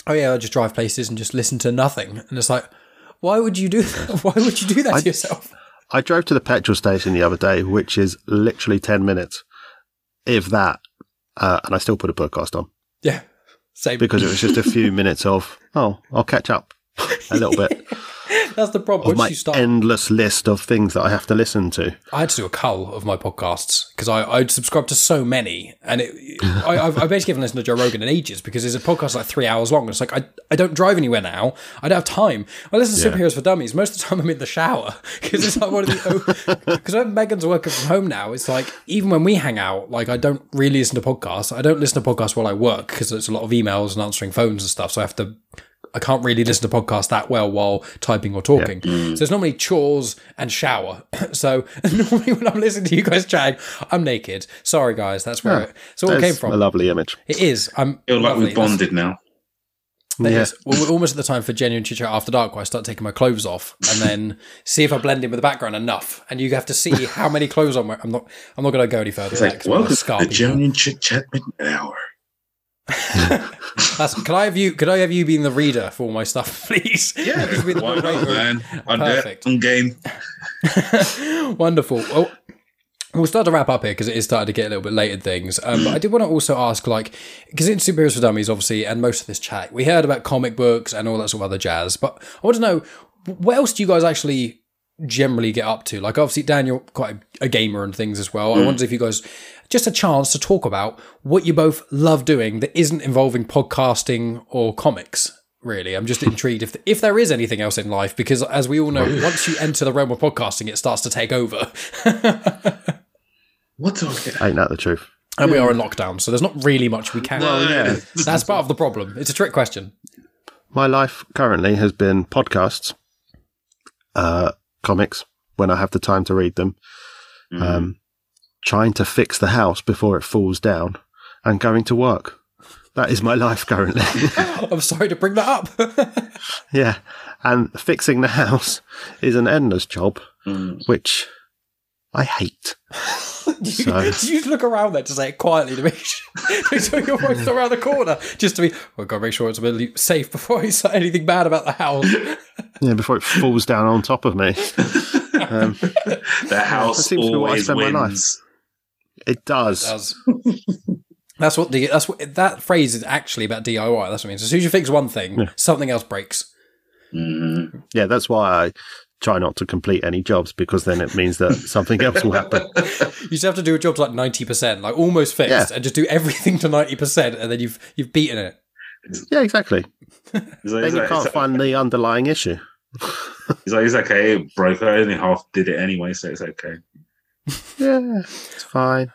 A: oh yeah, I just drive places and just listen to nothing. And it's like, why would you do that? Why would you do that to yourself?
B: I drove to the petrol station the other day, which is literally 10 minutes, if that. Uh, and I still put a podcast on
A: Yeah, same.
B: because it was just a few minutes of, oh, I'll catch up a little bit
A: That's the problem.
B: of my
A: you start,
B: endless list of things that I have to listen to.
A: I had to do a cull of my podcasts because I I'd subscribed to so many, and it I, I've, I basically haven't listened to Joe Rogan in ages because there's a podcast like three hours long. And it's like I I don't drive anywhere now. I don't have time. I listen to
B: Yeah.
A: superheroes for dummies most of the time. I'm in the shower because it's like one of the because when Megan's working from home now, it's like even when we hang out, like I don't really listen to podcasts. I don't listen to podcasts while I work because there's a lot of emails and answering phones and stuff, so I have to I can't really listen to podcasts that well while typing or talking. Mm. So it's normally chores and shower. so normally when I'm listening to you guys chatting, I'm naked. Sorry guys, that's where
B: Yeah.
A: it, so it came from.
B: a lovely image.
A: It is. I'm
C: feel like we've bonded now.
A: That
B: Yeah.
A: is- well, we're almost at the time for genuine chit chat after dark where I start taking my clothes off and then see if I blend in with the background enough. And you have to see how many clothes I'm wearing. I'm not. I'm not going to go any further.
C: It's
A: than that
C: like
A: 'cause I'm gonna
C: welcome to the genuine chit chat midnight hour.
A: That's, can I have you? Could I have you being the reader for all my stuff, please?
C: Yeah,
A: Just be the
C: why not, man?
A: Perfect.
C: on game.
A: Wonderful. Well, we'll start to wrap up here because it is starting to get a little bit late in things. Um, but I did want to also ask, like, because in Superheroes for Dummies, obviously, and most of this chat, we heard about comic books and all that sort of other jazz. But I want to know, what else do you guys actually generally get up to? Like, obviously, Dan, you're quite a gamer and things as well. I wonder if you guys just a chance to talk about what you both love doing that isn't involving podcasting or comics. Really, I'm just intrigued if if there is anything else in life because, as we all know, once you enter the realm of podcasting, it starts to take over.
C: What do I?
B: Ain't that the truth?
A: And we are in lockdown, so there's not really much we can.
C: yeah.
A: That's part of the problem. It's a trick question.
B: My life currently has been podcasts, uh, comics when I have the time to read them,
C: Mm.
B: um, trying to fix the house before it falls down, and going to work. That is my life currently.
A: I'm sorry to bring that up.
B: yeah, and fixing the house is an endless job,
C: Mm.
B: which I hate.
A: you,
B: So-
A: you just look around there to say it quietly to make sure, make sure your voice around the corner, just to be. Well, got to make sure it's a bit safe before I say anything bad about the house.
B: Yeah, before it falls down on top of me. Um,
C: The house
B: seems to be what I
C: always
B: spend my life.
C: wins.
B: it does.
A: does. That's what the that's what that phrase is actually about DIY. That's what it means. As soon as you fix one thing, something else breaks.
C: Mm.
B: Yeah, that's why I try not to complete any jobs because then it means that something else will happen.
A: You just have to do a job to like ninety percent, like almost fixed,
B: Yeah.
A: and just do everything to ninety percent, and then you've you've beaten it.
B: Yeah, exactly.
C: Like,
B: Then you
C: like-
B: can't find the underlying issue.
C: he's like, it's okay, it broke. I only half did it anyway, so it's okay.
B: Yeah, it's fine.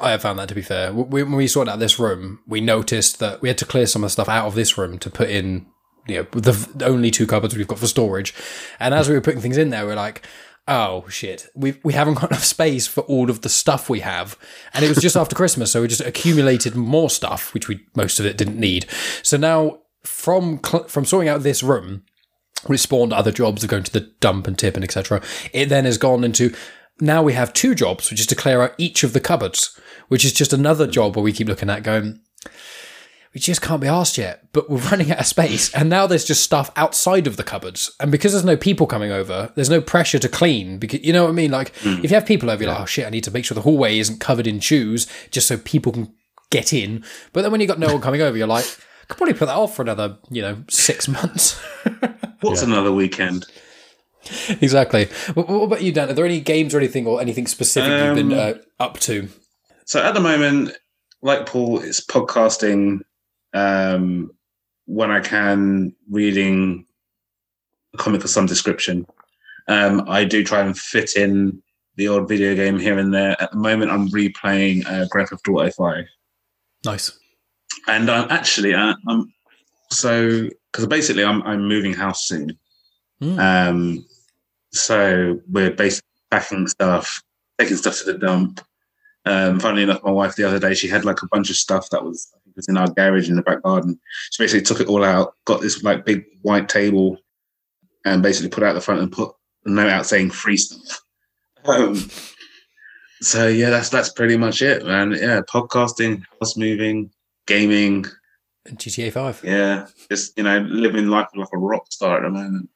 A: I have found that to be fair. When we sorted out this room, we noticed that we had to clear some of the stuff out of this room to put in, you know, the, only two cupboards we've got for storage. And as we were putting things in there, we are like, oh shit, we we haven't got enough space for all of the stuff we have. And it was just after Christmas, so we just accumulated more stuff, which we most of it didn't need. So now from cl- from sorting out this room, which spawned other jobs of going to the dump and tip and etc. It then has gone into now we have two jobs, which is to clear out each of the cupboards, which is just another job where we keep looking at going. We just can't be asked yet, but we're running out of space, and now there's just stuff outside of the cupboards, and because there's no people coming over, there's no pressure to clean. Because you know what I mean? Like if you have people over, you're like, oh shit, I need to make sure the hallway isn't covered in shoes, just so people can get in. But then when you've got no one coming over, you're like, I could probably put that off for another, you know, six months.
C: What's another weekend?
A: Exactly. What, what about you, Dan? Are there any games or anything or anything specific you've been
C: Um,
A: uh, up to?
C: So at the moment, like Paul, it's podcasting um, when I can, reading a comic of some description. Um, I do try and fit in the odd video game here and there. At the moment, I'm replaying uh, Grand Theft Auto 5.
A: Nice.
C: and I'm actually uh, I'm so because basically I'm I'm moving house soon.
A: Mm.
C: Um, so we're basically packing stuff, taking stuff to the dump. Um, funnily enough, my wife the other day she had like a bunch of stuff that was was in our garage in the back garden. She basically took it all out, got this like big white table, and basically put out the front and put a note out saying free stuff. Um, so yeah, that's that's pretty much it, man. Yeah, podcasting, house moving, gaming.
A: GTA 5.
C: Yeah, just you know, living life like a rock star at the moment.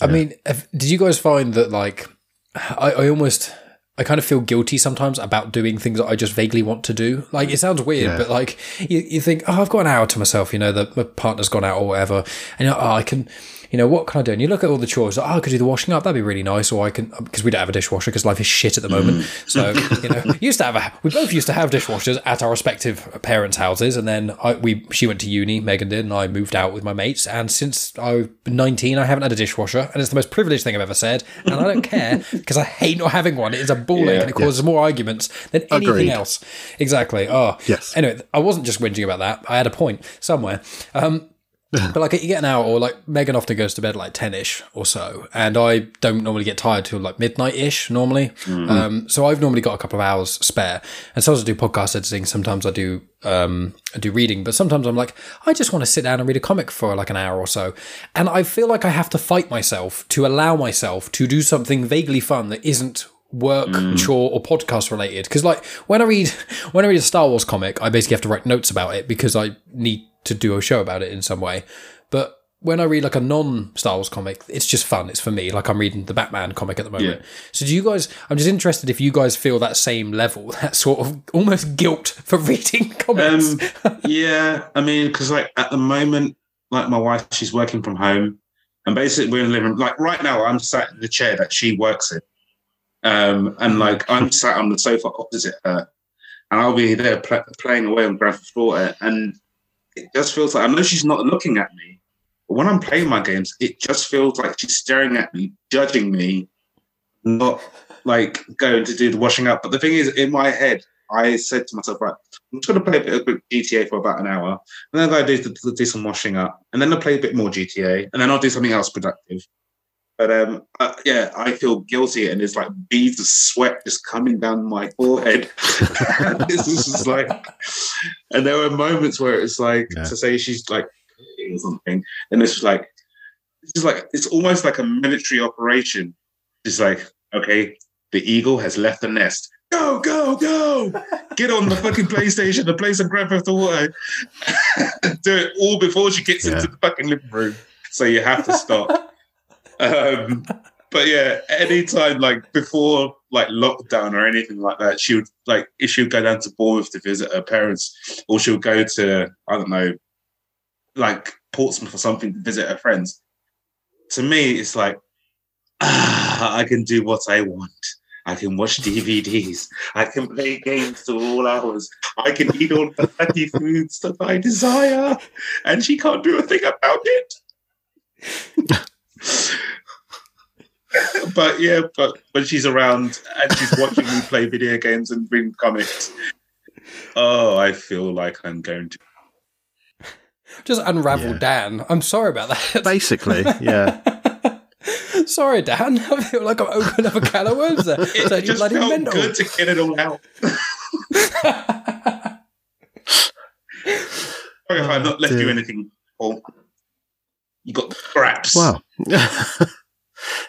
A: I mean, have, did you guys find that, like, I, I almost. I kind of feel guilty sometimes about doing things that I just vaguely want to do. Like it sounds weird,
B: Yeah.
A: but like you, you think, oh, I've got an hour to myself. You know, that my partner's gone out or whatever, and you're like, oh, I can. You know what can I do? And you look at all the chores. Like, oh, I could do the washing up. That'd be really nice. Or I can because we don't have a dishwasher because life is shit at the moment. So you know, used to have a. We both used to have dishwashers at our respective parents' houses, and then I, we she went to uni, Megan did, and I moved out with my mates. And since I was nineteen, I haven't had a dishwasher, and it's the most privileged thing I've ever said. And I don't care because I hate not having one. It is a ball ache,
C: Yeah.
A: and it causes more arguments than anything
B: Agreed.
A: else. Exactly. Oh,
B: Yes.
A: Anyway, I wasn't just whinging about that. I had a point somewhere. Um, but like you get an hour, or like Megan often goes to bed like ten ish or so, and I don't normally get tired till like midnight ish normally. Um, so I've normally got a couple of hours spare, and sometimes I do podcast editing, sometimes I do um, I do reading, but sometimes I'm like I just want to sit down and read a comic for like an hour or so, and I feel like I have to fight myself to allow myself to do something vaguely fun that isn't work, chore, or podcast related. Because like when I read when I read a Star Wars comic, I basically have to write notes about it because I need to do a show about it in some way. But when I read like a non Star Wars comic, it's just fun. It's for me. Like I'm reading the Batman comic at the moment. So do you guys? I'm just interested if you guys feel that same level, that sort of almost guilt for reading comics.
C: Um, yeah, I mean, because like at the moment, like my wife, she's working from home, and basically we're in the living room. Like right now, I'm sat in the chair that she works in, um, and like I'm sat on the sofa opposite her, and I'll be there pl- playing away on Grand Theft Auto, and it just feels like I know she's not looking at me, but when I'm playing my games, it just feels like she's staring at me, judging me, not like going to do the washing up. But the thing is, in my head, I said to myself, right, I'm just going to play a bit of GTA for about an hour, and then I'll do, do, do some washing up, and then I'll play a bit more GTA, and then I'll do something else productive. But um, uh, yeah, I feel guilty, and it's like beads of sweat just coming down my forehead. this is just like, and there were moments where it's like
B: Yeah.
C: to say she's like or something, and it's like it's like it's almost like a military operation. It's like okay, the eagle has left the nest. Go, go, go! Get on the fucking PlayStation and play some Grand Theft Auto. Do it all before she gets
B: Yeah.
C: into the fucking living room. So you have to stop. Um, but yeah, anytime like before like lockdown or anything like that, she would like if she would go down to Bournemouth to visit her parents, or she would go to I don't know, like Portsmouth or something to visit her friends. To me, it's like ah, I can do what I want. I can watch DVDs. I can play games to all hours. I can eat all the fatty foods that I desire, and she can't do a thing about it. but yeah, but when she's around and she's watching me play video games and reading comics, oh, I feel like I'm going to.
A: just unravel
B: Yeah.
A: Dan. I'm sorry about that.
B: Basically, yeah.
A: sorry, Dan. I feel like I'm opening up a can of worms there.
C: It
A: So you
C: just
A: bloody
C: felt
A: mental.
C: good to get it all out. Sorry if I've not left you
B: oh,
C: anything, Paul. You got the scraps.
B: Well,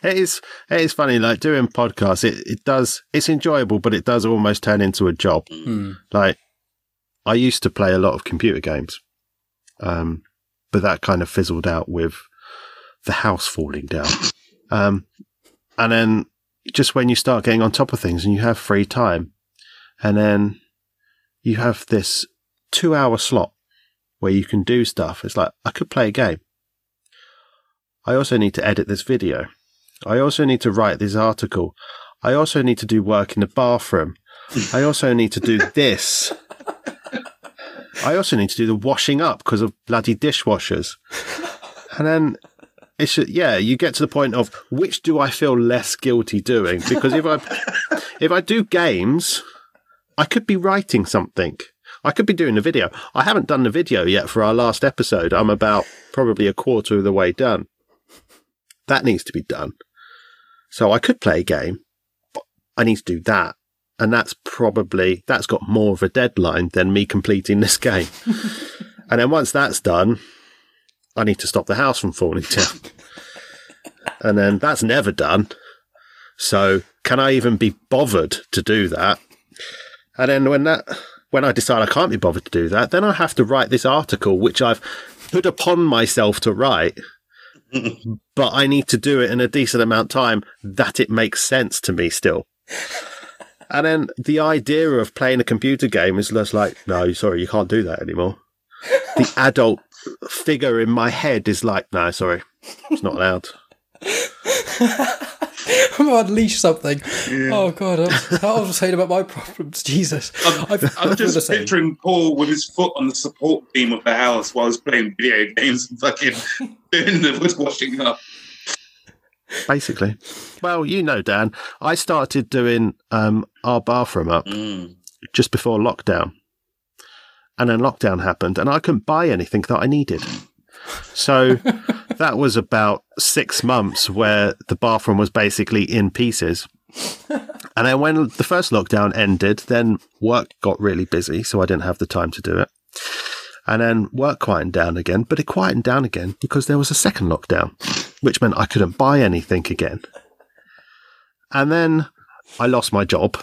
B: it is. It is funny. Like doing podcasts, it, it does. It's enjoyable, but it does almost turn into a job.
A: Hmm.
B: Like I used to play a lot of computer games, um, but that kind of fizzled out with the house falling down. Um, and then just when you start getting on top of things and you have free time, and then you have this two-hour slot where you can do stuff. It's like I could play a game. I also need to edit this video. I also need to write this article. I also need to do work in the bathroom. I also need to do this. I also need to do the washing up because of bloody dishwashers. And then it's yeah, you get to the point of which do I feel less guilty doing? Because if I if I do games, I could be writing something. I could be doing a video. I haven't done the video yet for our last episode. I'm about probably a quarter of the way done. That needs to be done. So I could play a game, but I need to do that. And that's probably, that's got more of a deadline than me completing this game. and then once that's done, I need to stop the house from falling down. and then that's never done. So can I even be bothered to do that? And then when that, when I decide I can't be bothered to do that, then I have to write this article, which I've put upon myself to write. But I need to do it in a decent amount of time that it makes sense to me still. And then the idea of playing a computer game is just like, no, sorry, you can't do that anymore. The adult figure in my head is like, no, sorry, it's not allowed.
A: I'm gonna unleash something. Oh god, I, I was saying about my problems. Jesus,
C: I'm,
A: I- I
C: I'm just picturing Paul with his foot on the support beam of the house while he's playing video games and fucking doing the wood washing up.
B: Basically. Well, you know, Dan, I started doing um, our bathroom up just before lockdown. And then lockdown happened, and I couldn't buy anything that I needed. So that was about six months where the bathroom was basically in pieces. And then when the first lockdown ended, then work got really busy, so I didn't have the time to do it. And then work quietened down again, but it quietened down again because there was a second lockdown, which meant I couldn't buy anything again. And then I lost my job.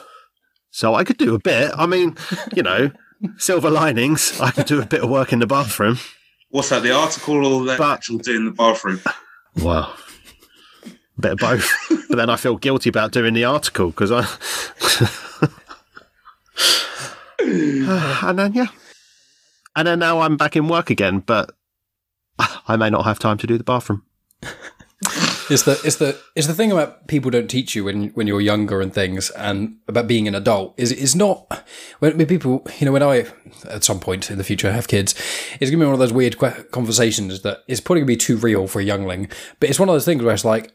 B: So I could do a bit. I mean, you know, silver linings. I could do a bit of work in the bathroom.
C: What's that? The article or the
B: But-
C: actual doing the bathroom?
B: Wow. A bit of both. but then I feel guilty about doing the article because I. and then, yeah. And then now I'm back in work again, but I may not have time to do the bathroom.
A: It's the it's the it's the thing about people don't teach you when when you're younger and things, and about being an adult is is not when, people you know when I at some point in the future have kids, it's gonna be one of those weird conversations that is probably gonna be too real for a youngling, but it's one of those things where it's like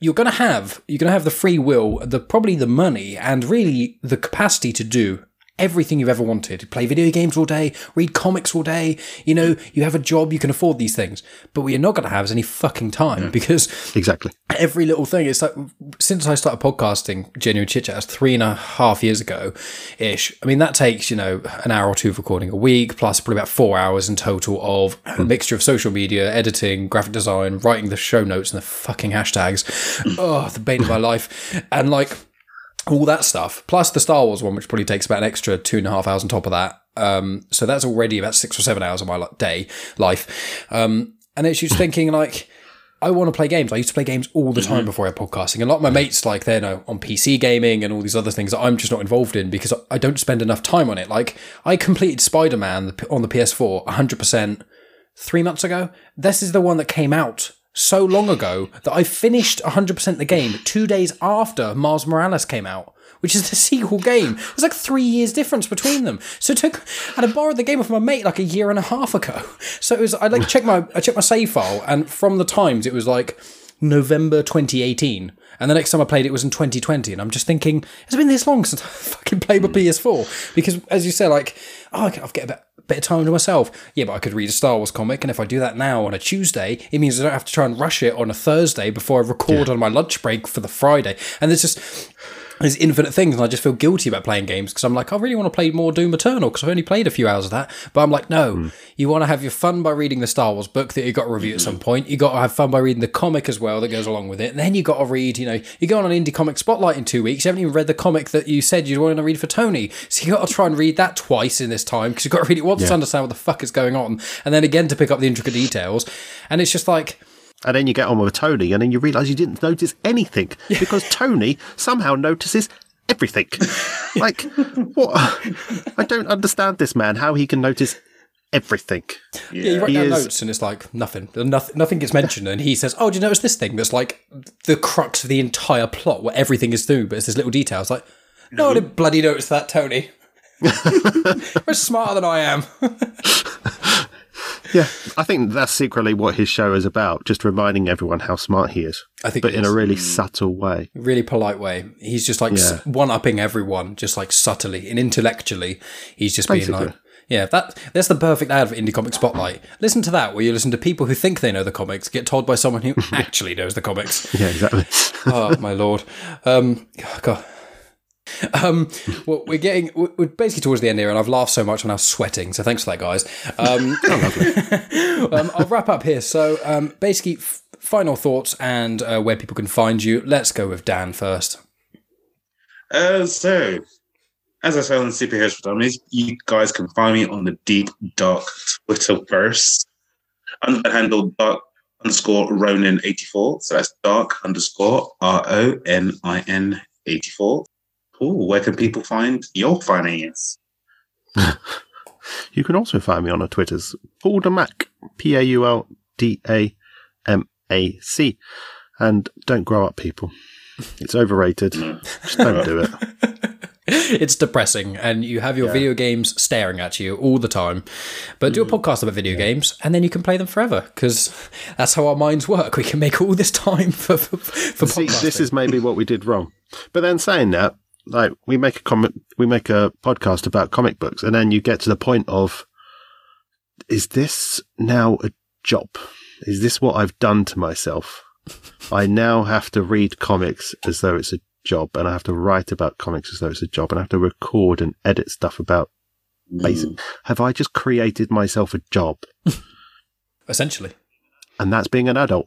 A: you're gonna have you're gonna have the free will, the probably the money, and really the capacity to do everything you've ever wanted. Play video games all day, read comics all day. You know, you have a job, you can afford these things. But what you're not going to have is any fucking time because
B: Exactly.
A: every little thing. It's like since I started podcasting, genuine chit chat, three and a half years ago, ish. I mean, that takes you know an hour or two of recording a week, plus probably about four hours in total of hmm. a mixture of social media, editing, graphic design, writing the show notes and the fucking hashtags. oh, the bane of my life, and like all that stuff, plus the Star Wars one, which probably takes about an extra two and a half hours on top of that. Um, so that's already about six or seven hours of my li- day life. Um, and it's just thinking like, I want to play games. I used to play games all the time before I had podcasting. A lot of my mates, like, they're now on PC gaming and all these other things that I'm just not involved in because I don't spend enough time on it. Like, I completed Spider Man on the PS4 100% three months ago. This is the one that came out so long ago that I finished 100% the game two days after Miles Morales came out. Which is the sequel game. There's like three years difference between them. So it took, I borrowed the game off my mate like a year and a half ago. So it was, I like checked my, I checked my save file, and from the times it was like November 2018. And the next time I played it was in 2020. And I'm just thinking, it's been this long since I fucking played my hmm. PS4. Because as you said, like, oh, I can, I'll get a bit, bit of time to myself. Yeah, but I could read a Star Wars comic. And if I do that now on a Tuesday, it means I don't have to try and rush it on a Thursday before I record on my lunch break for the Friday. And there's just, there's infinite things, and I just feel guilty about playing games because I'm like, I really want to play more Doom Eternal because I've only played a few hours of that. But I'm like, no, hmm. you want to have your fun by reading the Star Wars book that you got to review at some point. You got to have fun by reading the comic as well that goes along with it. And then you got to read, you know, you go on an indie comic spotlight in two weeks. You haven't even read the comic that you said you wanted to read for Tony, so you got to try and read that twice in this time because you have got to read it once to understand what the fuck is going on, and then again to pick up the intricate details. And it's just like.
B: And then you get on with Tony, and then you realise you didn't notice anything because Tony somehow notices everything. like, what? I don't understand this man, how he can notice everything.
A: Yeah, you write
B: He
A: down
B: is-
A: notes and it's like nothing. Nothing, nothing gets mentioned. And he says, "Oh, do you notice this thing? That's like the crux of the entire plot, where everything is through, but it's this little detail." It's like, no, I didn't bloody notice that, Tony. You're smarter than I am.
B: Yeah, I think that's secretly what his show is about, just reminding everyone how smart he is,
A: I think,
B: but in a really subtle way.
A: really polite way. He's just like
B: Yeah.
A: one upping everyone, just like subtly and intellectually. He's just being
B: Basically.
A: like. Yeah, that that's the perfect ad for Indie Comic Spotlight. Listen to that, where you listen to people who think they know the comics get told by someone who actually knows the comics.
B: Yeah, exactly.
A: oh my lord. Um, God. Um, well, we're getting we're we're basically towards the end here, and I've laughed so much I'm now sweating. So thanks for that, guys. Um, um, I'll wrap up here. So um, basically, f- final thoughts and uh, where people can find you. Let's go with Dan first.
C: Uh, so, as I said on Superheroes for Dummies, you guys can find me on the deep, dark Twitterverse under the handle dark underscore Ronin84. So that's dark underscore R O N I N 84. Ooh, where can people find your finance?
B: You can also find me on the Twitters, Paul Damac, P A U L D A M A C. And don't grow up, people. It's overrated. Just don't do it.
A: it's depressing, and you have your video games staring at you all the time. But do a mm. podcast about video games, and then you can play them forever because that's how our minds work. We can make all this time for for, for
B: See,
A: podcasting.
B: this is maybe what we did wrong. But then saying that, like we make a comment, we make a podcast about comic books, and then you get to the point of, is this now a job? Is this what I've done to myself? I now have to read comics as though it's a job, and I have to write about comics as though it's a job, and I have to record and edit stuff about basic.
C: Mm.
B: Have I just created myself a job?
A: Essentially.
B: And that's being an adult.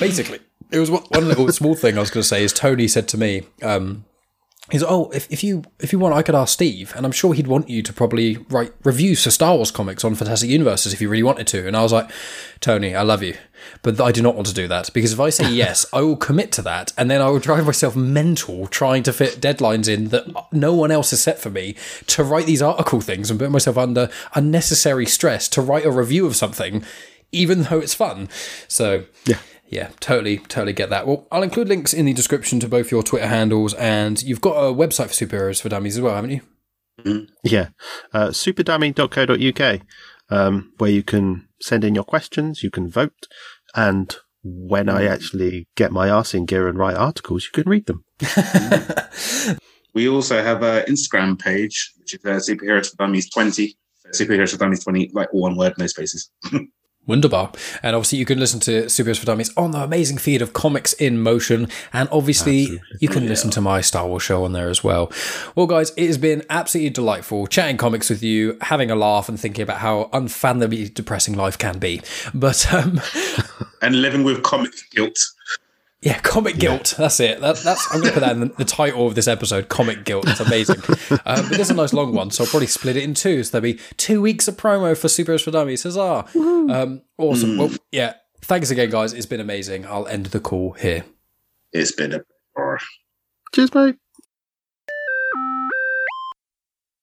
A: basically it was one, one little small thing i was going to say is tony said to me um he's like, oh if, if you if you want i could ask steve and i'm sure he'd want you to probably write reviews for star wars comics on fantastic universes if you really wanted to and i was like tony i love you but i do not want to do that because if i say yes i will commit to that and then i will drive myself mental trying to fit deadlines in that no one else has set for me to write these article things and put myself under unnecessary stress to write a review of something even though it's fun so
B: Yeah.
A: Yeah, totally, totally get that. Well, I'll include links in the description to both your Twitter handles, and you've got a website for superheroes for dummies as well, haven't you?
B: Yeah. Uh, superdummy.co.uk, um, where you can send in your questions, you can vote, and when I actually get my arse in gear and write articles, you can read them.
C: We also have an Instagram page, which is uh, Superheroes for Dummies 20. Superheroes for Dummies 20, like all one word, no spaces.
A: Wunderbar. And obviously, you can listen to Superheroes for Dummies on the amazing feed of Comics in Motion. And obviously, you can listen to my Star Wars show on there as well. Well, guys, it has been absolutely delightful chatting comics with you, having a laugh, and thinking about how unfathomably depressing life can be. But um,
C: and living with comic guilt.
A: Yeah, comic guilt. That's it. That, that's I'm going to put that in the, the title of this episode. Comic guilt. It's amazing. Uh, but there's a nice long one, so I'll probably split it in two. So there'll be two weeks of promo for Superheroes for Dummies. Huzzah! Um, awesome. Well, yeah. Thanks again, guys. It's been amazing. I'll end the call here.
C: It's been a or
B: Cheers, mate.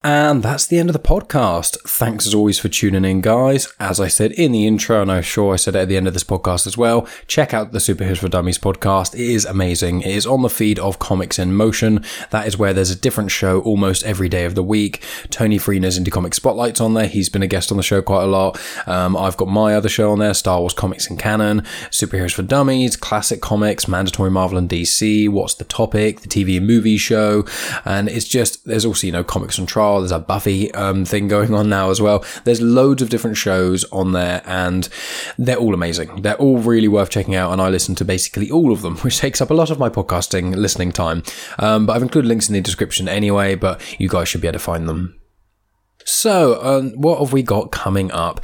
A: And that's the end of the podcast. Thanks as always for tuning in, guys. As I said in the intro, and I'm sure I said at the end of this podcast as well, check out the Superheroes for Dummies podcast. It is amazing. It is on the feed of Comics in Motion. That is where there's a different show almost every day of the week. Tony Freener's Indie Comic Spotlight's on there. He's been a guest on the show quite a lot. Um, I've got my other show on there, Star Wars Comics and Canon, Superheroes for Dummies, Classic Comics, Mandatory Marvel and DC, What's the Topic, the TV and movie show. And it's just, there's also, you know, Comics on Trial. There's a Buffy um, thing going on now as well. There's loads of different shows on there and they're all amazing. They're all really worth checking out. And I listen to basically all of them, which takes up a lot of my podcasting listening time. Um, but I've included links in the description anyway, but you guys should be able to find them. So, um, what have we got coming up?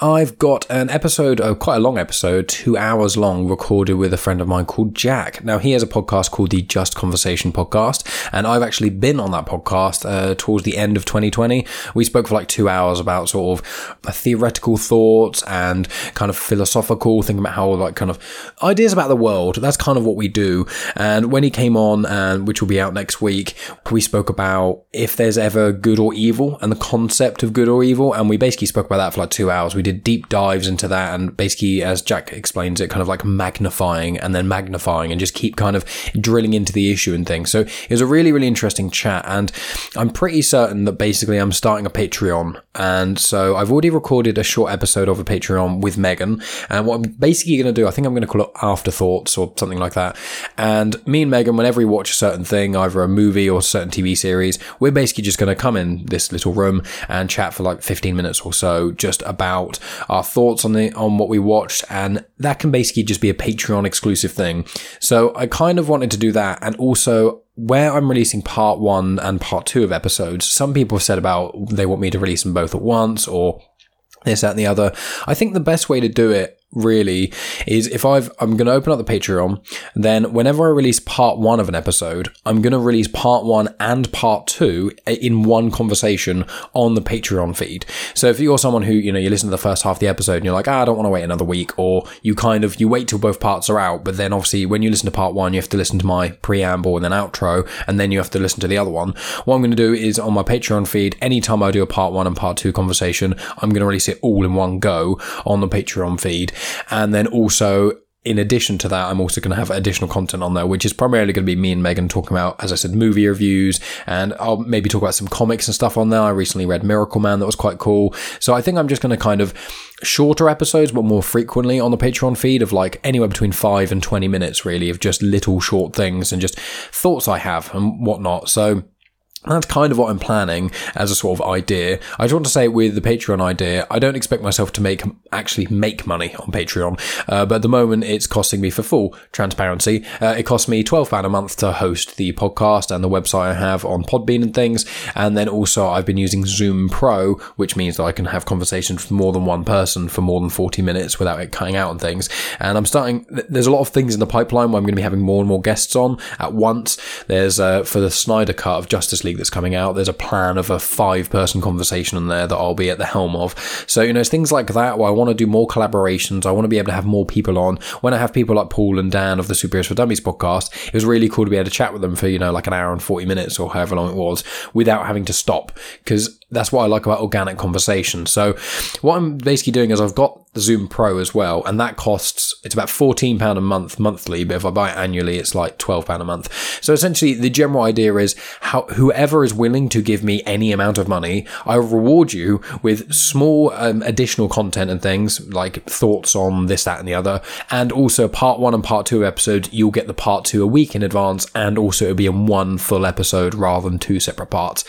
A: I've got an episode, uh, quite a long episode, two hours long, recorded with a friend of mine called Jack. Now, he has a podcast called the Just Conversation Podcast, and I've actually been on that podcast uh, towards the end of 2020. We spoke for like two hours about sort of uh, theoretical thoughts and kind of philosophical, thinking about how, like, kind of ideas about the world. That's kind of what we do. And when he came on, and which will be out next week, we spoke about if there's ever good or evil and the concept of good or evil. And we basically spoke about that for like two hours. We did deep dives into that and basically, as Jack explains it, kind of like magnifying and then magnifying and just keep kind of drilling into the issue and things. So it was a really, really interesting chat. And I'm pretty certain that basically I'm starting a Patreon. And so I've already recorded a short episode of a Patreon with Megan. And what I'm basically going to do, I think I'm going to call it Afterthoughts or something like that. And me and Megan, whenever we watch a certain thing, either a movie or a certain TV series, we're basically just going to come in this little room and chat for like 15 minutes or so just about our thoughts on the on what we watched and that can basically just be a Patreon exclusive thing. So I kind of wanted to do that and also where I'm releasing part one and part two of episodes, some people have said about they want me to release them both at once or this, that, and the other. I think the best way to do it really is if I've I'm going to open up the Patreon, then whenever I release part 1 of an episode, I'm going to release part 1 and part 2 in one conversation on the Patreon feed. So if you're someone who, you know, you listen to the first half of the episode and you're like, ah, I don't want to wait another week or you kind of you wait till both parts are out, but then obviously when you listen to part 1, you have to listen to my preamble and then outro and then you have to listen to the other one. What I'm going to do is on my Patreon feed, anytime I do a part 1 and part 2 conversation, I'm going to release it all in one go on the Patreon feed. And then also, in addition to that, I'm also going to have additional content on there, which is primarily going to be me and Megan talking about, as I said, movie reviews, and I'll maybe talk about some comics and stuff on there. I recently read Miracleman, that was quite cool. So I think I'm just going to kind of shorter episodes, but more frequently on the Patreon feed of like anywhere between five and 20 minutes, really, of just little short things and just thoughts I have and whatnot. So that's kind of what I'm planning as a sort of idea. I just want to say with the Patreon idea, I don't expect myself to make actually make money on Patreon, uh, but at the moment it's costing me for full transparency. Uh, it costs me twelve pound a month to host the podcast and the website I have on Podbean and things, and then also I've been using Zoom Pro, which means that I can have conversations with more than one person for more than forty minutes without it cutting out and things. And I'm starting. There's a lot of things in the pipeline where I'm going to be having more and more guests on at once. There's uh, for the Snyder Cut of Justice League that's coming out. There's a plan of a five person conversation in there that I'll be at the helm of. So, you know, it's things like that where I want to do more collaborations. I want to be able to have more people on. When I have people like Paul and Dan of the Superheroes for Dummies podcast, it was really cool to be able to chat with them for, you know, like an hour and 40 minutes or however long it was without having to stop. Because that's what I like about organic conversation. So what I'm basically doing is I've got the Zoom Pro as well, and that costs it's about fourteen pound a month monthly, but if I buy it annually, it's like twelve pound a month. So essentially, the general idea is how whoever is willing to give me any amount of money, I reward you with small um, additional content and things like thoughts on this, that, and the other, and also part one and part two episodes. You'll get the part two a week in advance, and also it'll be in one full episode rather than two separate parts.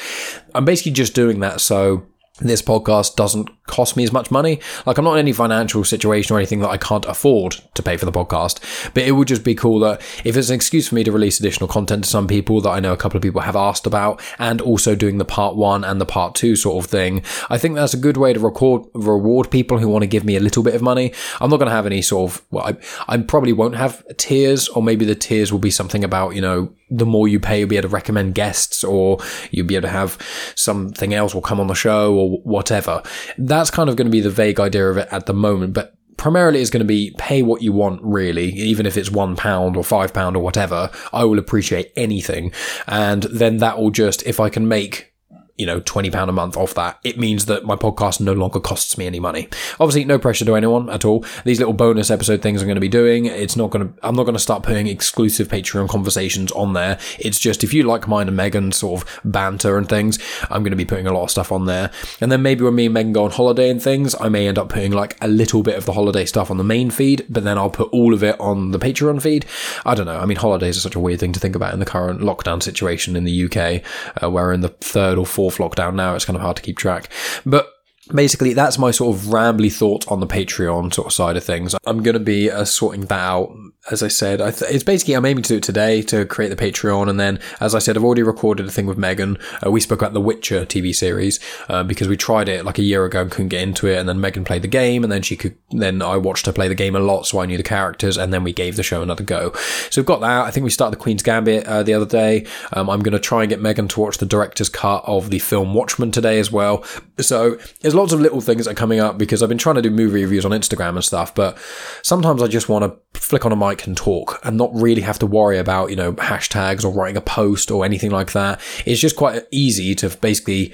A: I'm basically just doing that so this podcast doesn't cost me as much money. Like I'm not in any financial situation or anything that I can't afford to pay for the podcast, but it would just be cool that if it's an excuse for me to release additional content to some people that I know a couple of people have asked about and also doing the part one and the part two sort of thing, I think that's a good way to record, reward people who want to give me a little bit of money. I'm not going to have any sort of, well, I, I probably won't have tiers or maybe the tiers will be something about, you know, the more you pay, you'll be able to recommend guests or you'll be able to have something else will come on the show or whatever. That's kind of going to be the vague idea of it at the moment, but primarily it's going to be pay what you want really even if it's one pound or five pound or whatever i will appreciate anything and then that will just if i can make you know, £20 a month off that, it means that my podcast no longer costs me any money. Obviously, no pressure to anyone at all. These little bonus episode things I'm going to be doing, it's not going to, I'm not going to start putting exclusive Patreon conversations on there. It's just if you like mine and Megan's sort of banter and things, I'm going to be putting a lot of stuff on there. And then maybe when me and Megan go on holiday and things, I may end up putting like a little bit of the holiday stuff on the main feed, but then I'll put all of it on the Patreon feed. I don't know. I mean, holidays are such a weird thing to think about in the current lockdown situation in the UK, uh, where in the third or fourth fourth lockdown now. It's kind of hard to keep track. But basically that's my sort of rambly thought on the patreon sort of side of things i'm going to be uh, sorting that out as I said, I th- it's basically I'm aiming to do it today to create the Patreon, and then as I said, I've already recorded a thing with Megan. Uh, we spoke about the Witcher TV series uh, because we tried it like a year ago and couldn't get into it, and then Megan played the game, and then she could. Then I watched her play the game a lot, so I knew the characters, and then we gave the show another go. So we've got that. I think we started the Queen's Gambit uh, the other day. Um, I'm going to try and get Megan to watch the director's cut of the film Watchmen today as well. So there's lots of little things that are coming up because I've been trying to do movie reviews on Instagram and stuff, but sometimes I just want to flick on a mic and talk and not really have to worry about, you know, hashtags or writing a post or anything like that. It's just quite easy to basically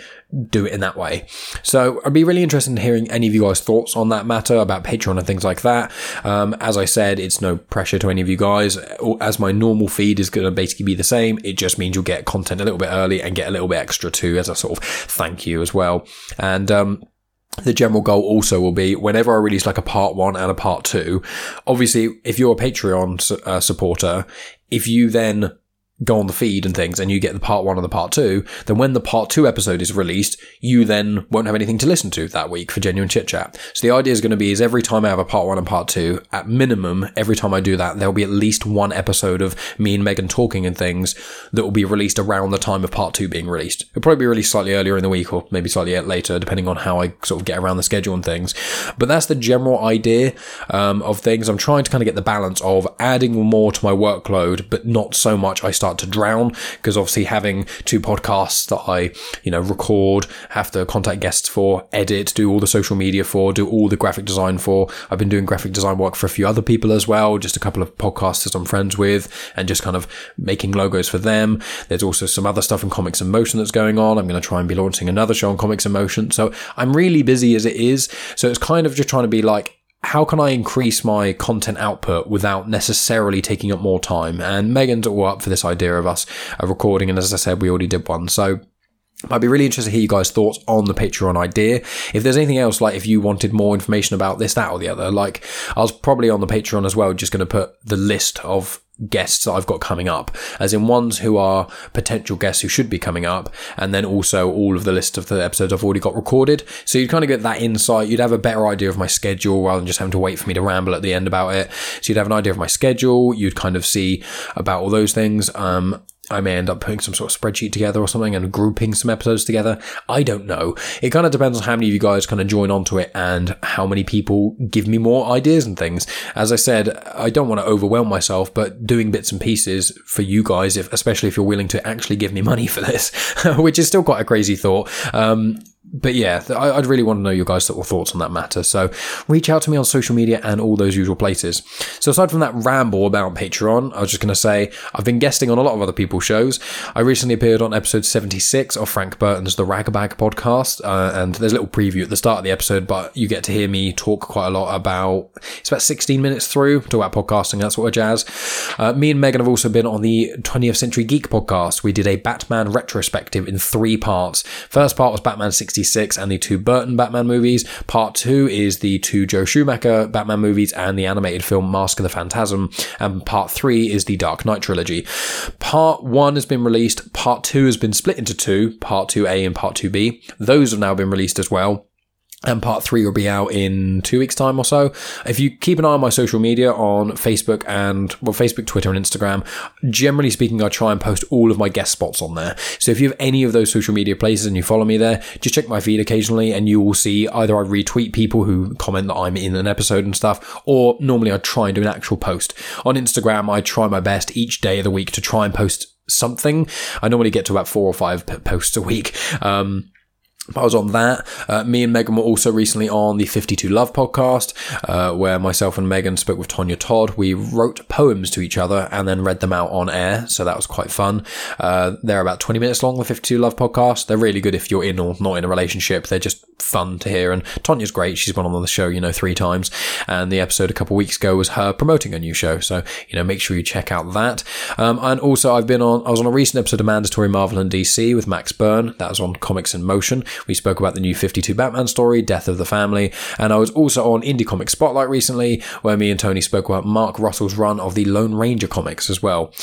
A: do it in that way. So I'd be really interested in hearing any of you guys' thoughts on that matter about Patreon and things like that. Um, as I said, it's no pressure to any of you guys. As my normal feed is going to basically be the same, it just means you'll get content a little bit early and get a little bit extra too as a sort of thank you as well. And, um, the general goal also will be whenever I release like a part one and a part two, obviously, if you're a Patreon uh, supporter, if you then go on the feed and things and you get the part one and the part two, then when the part two episode is released, you then won't have anything to listen to that week for genuine chit chat. So the idea is going to be is every time I have a part one and part two, at minimum, every time I do that, there'll be at least one episode of me and Megan talking and things that will be released around the time of part two being released. It'll probably be released slightly earlier in the week or maybe slightly later, depending on how I sort of get around the schedule and things. But that's the general idea um, of things. I'm trying to kind of get the balance of adding more to my workload, but not so much I start start to drown because obviously having two podcasts that I, you know, record, have to contact guests for, edit, do all the social media for, do all the graphic design for. I've been doing graphic design work for a few other people as well, just a couple of podcasters I'm friends with and just kind of making logos for them. There's also some other stuff in Comics in Motion that's going on. I'm going to try and be launching another show on Comics in Motion. So I'm really busy as it is. So it's kind of just trying to be like, how can I increase my content output without necessarily taking up more time? And Megan's all up for this idea of us uh, recording. And as I said, we already did one. So I'd be really interested to hear you guys' thoughts on the Patreon idea. If there's anything else, like if you wanted more information about this, that, or the other, like I was probably on the Patreon as well, just going to put the list of guests that I've got coming up, as in ones who are potential guests who should be coming up, and then also all of the list of the episodes I've already got recorded. So you'd kind of get that insight. You'd have a better idea of my schedule rather than just having to wait for me to ramble at the end about it. So you'd have an idea of my schedule. You'd kind of see about all those things. Um, I may end up putting some sort of spreadsheet together or something and grouping some episodes together. I don't know. It kind of depends on how many of you guys kind of join onto it and how many people give me more ideas and things. As I said, I don't want to overwhelm myself, but doing bits and pieces for you guys, if, especially if you're willing to actually give me money for this, which is still quite a crazy thought. Um, but yeah, I'd really want to know your guys' thoughts on that matter. So reach out to me on social media and all those usual places. So aside from that ramble about Patreon, I was just going to say I've been guesting on a lot of other people's shows. I recently appeared on episode 76 of Frank Burton's The Ragabag podcast, uh, and there's a little preview at the start of the episode, but you get to hear me talk quite a lot about. It's about 16 minutes through talk about podcasting, that sort of jazz. Uh, me and Megan have also been on the 20th Century Geek podcast. We did a Batman retrospective in three parts. First part was Batman 60. 1966 and the two Burton Batman movies. Part two is the two Joel Schumacher Batman movies and the animated film Mask of the Phantasm. And part three is the Dark Knight trilogy. Part one has been released. Part two has been split into two, part 2A and part 2B. Those have now been released as well and part three will be out in two weeks' time or so. If you keep an eye on my social media on Facebook and well, Facebook, Twitter, and Instagram, generally speaking, I try and post all of my guest spots on there. So if you have any of those social media places and you follow me there, just check my feed occasionally, and you will see either I retweet people who comment that I'm in an episode and stuff, or normally I try and do an actual post on Instagram. I try my best each day of the week to try and post something. I normally get to about four or five posts a week. Um, I was on that. Uh, me and Megan were also recently on the 52 Love podcast, uh, where myself and Megan spoke with Tonya Todd. We wrote poems to each other and then read them out on air, so that was quite fun. Uh, they're about 20 minutes long, the 52 Love podcast. They're really good if you're in or not in a relationship. They're just fun to hear. And Tonya's great. She's been on the show, you know, three times. And the episode a couple weeks ago was her promoting a new show. So, you know, make sure you check out that. Um, and also, I've been on, I was on a recent episode of Mandatory Marvel and DC with Max Byrne. That was on Comics in Motion. We spoke about the new 52 Batman story, Death of the Family. And I was also on Indie Comic Spotlight recently, where me and Tony spoke about Mark Russell's run of the Lone Ranger comics as well.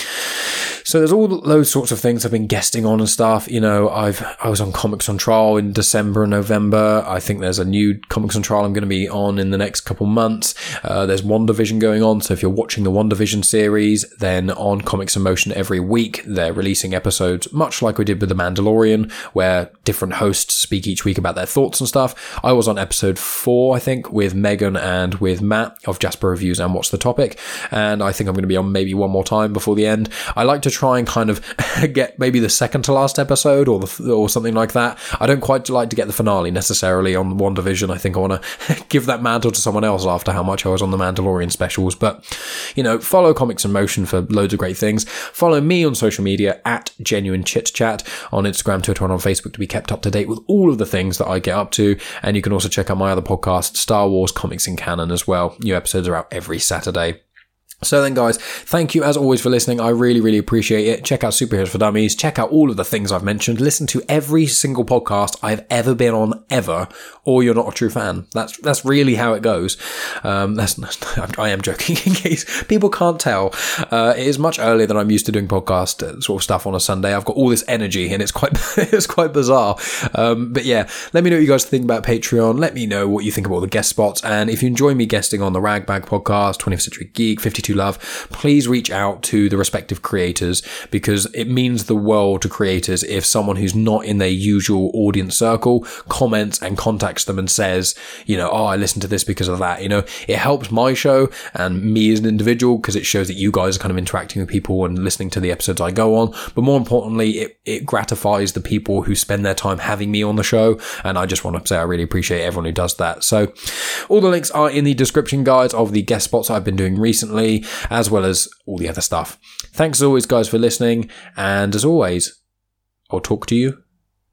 A: So there's all those sorts of things I've been guesting on and stuff. You know, I've I was on Comics on Trial in December and November. I think there's a new Comics on Trial I'm going to be on in the next couple months. Uh, there's WandaVision going on. So if you're watching the WandaVision series, then on Comics in Motion every week they're releasing episodes, much like we did with The Mandalorian, where different hosts speak each week about their thoughts and stuff. I was on episode four, I think, with Megan and with Matt of Jasper Reviews and What's the Topic, and I think I'm going to be on maybe one more time before the end. I like to try and kind of get maybe the second to last episode or the or something like that. I don't quite like to get the finale necessarily on WandaVision. I think I want to give that mantle to someone else after how much I was on the Mandalorian specials. But you know, follow Comics in Motion for loads of great things. Follow me on social media at Genuine Chit Chat on Instagram, Twitter, and on Facebook to be kept up to date with all of the things that I get up to. And you can also check out my other podcast, Star Wars Comics in Canon, as well. New episodes are out every Saturday. So then, guys, thank you as always for listening. I really, really appreciate it. Check out Superheroes for Dummies. Check out all of the things I've mentioned. Listen to every single podcast I've ever been on, ever, or you're not a true fan. That's that's really how it goes. Um, that's I am joking in case people can't tell. Uh, it is much earlier than I'm used to doing podcast uh, sort of stuff on a Sunday. I've got all this energy, and it's quite it's quite bizarre. Um, but yeah, let me know what you guys think about Patreon. Let me know what you think about the guest spots, and if you enjoy me guesting on the Ragbag podcast, 20th Century Geek, 52 to love, please reach out to the respective creators because it means the world to creators if someone who's not in their usual audience circle comments and contacts them and says, you know, oh, I listened to this because of that. You know, it helps my show and me as an individual because it shows that you guys are kind of interacting with people and listening to the episodes I go on. But more importantly, it, it gratifies the people who spend their time having me on the show. And I just want to say I really appreciate everyone who does that. So all the links are in the description guys, of the guest spots I've been doing recently as well as all the other stuff. Thanks as always, guys, for listening. And as always, I'll talk to you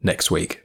A: next week.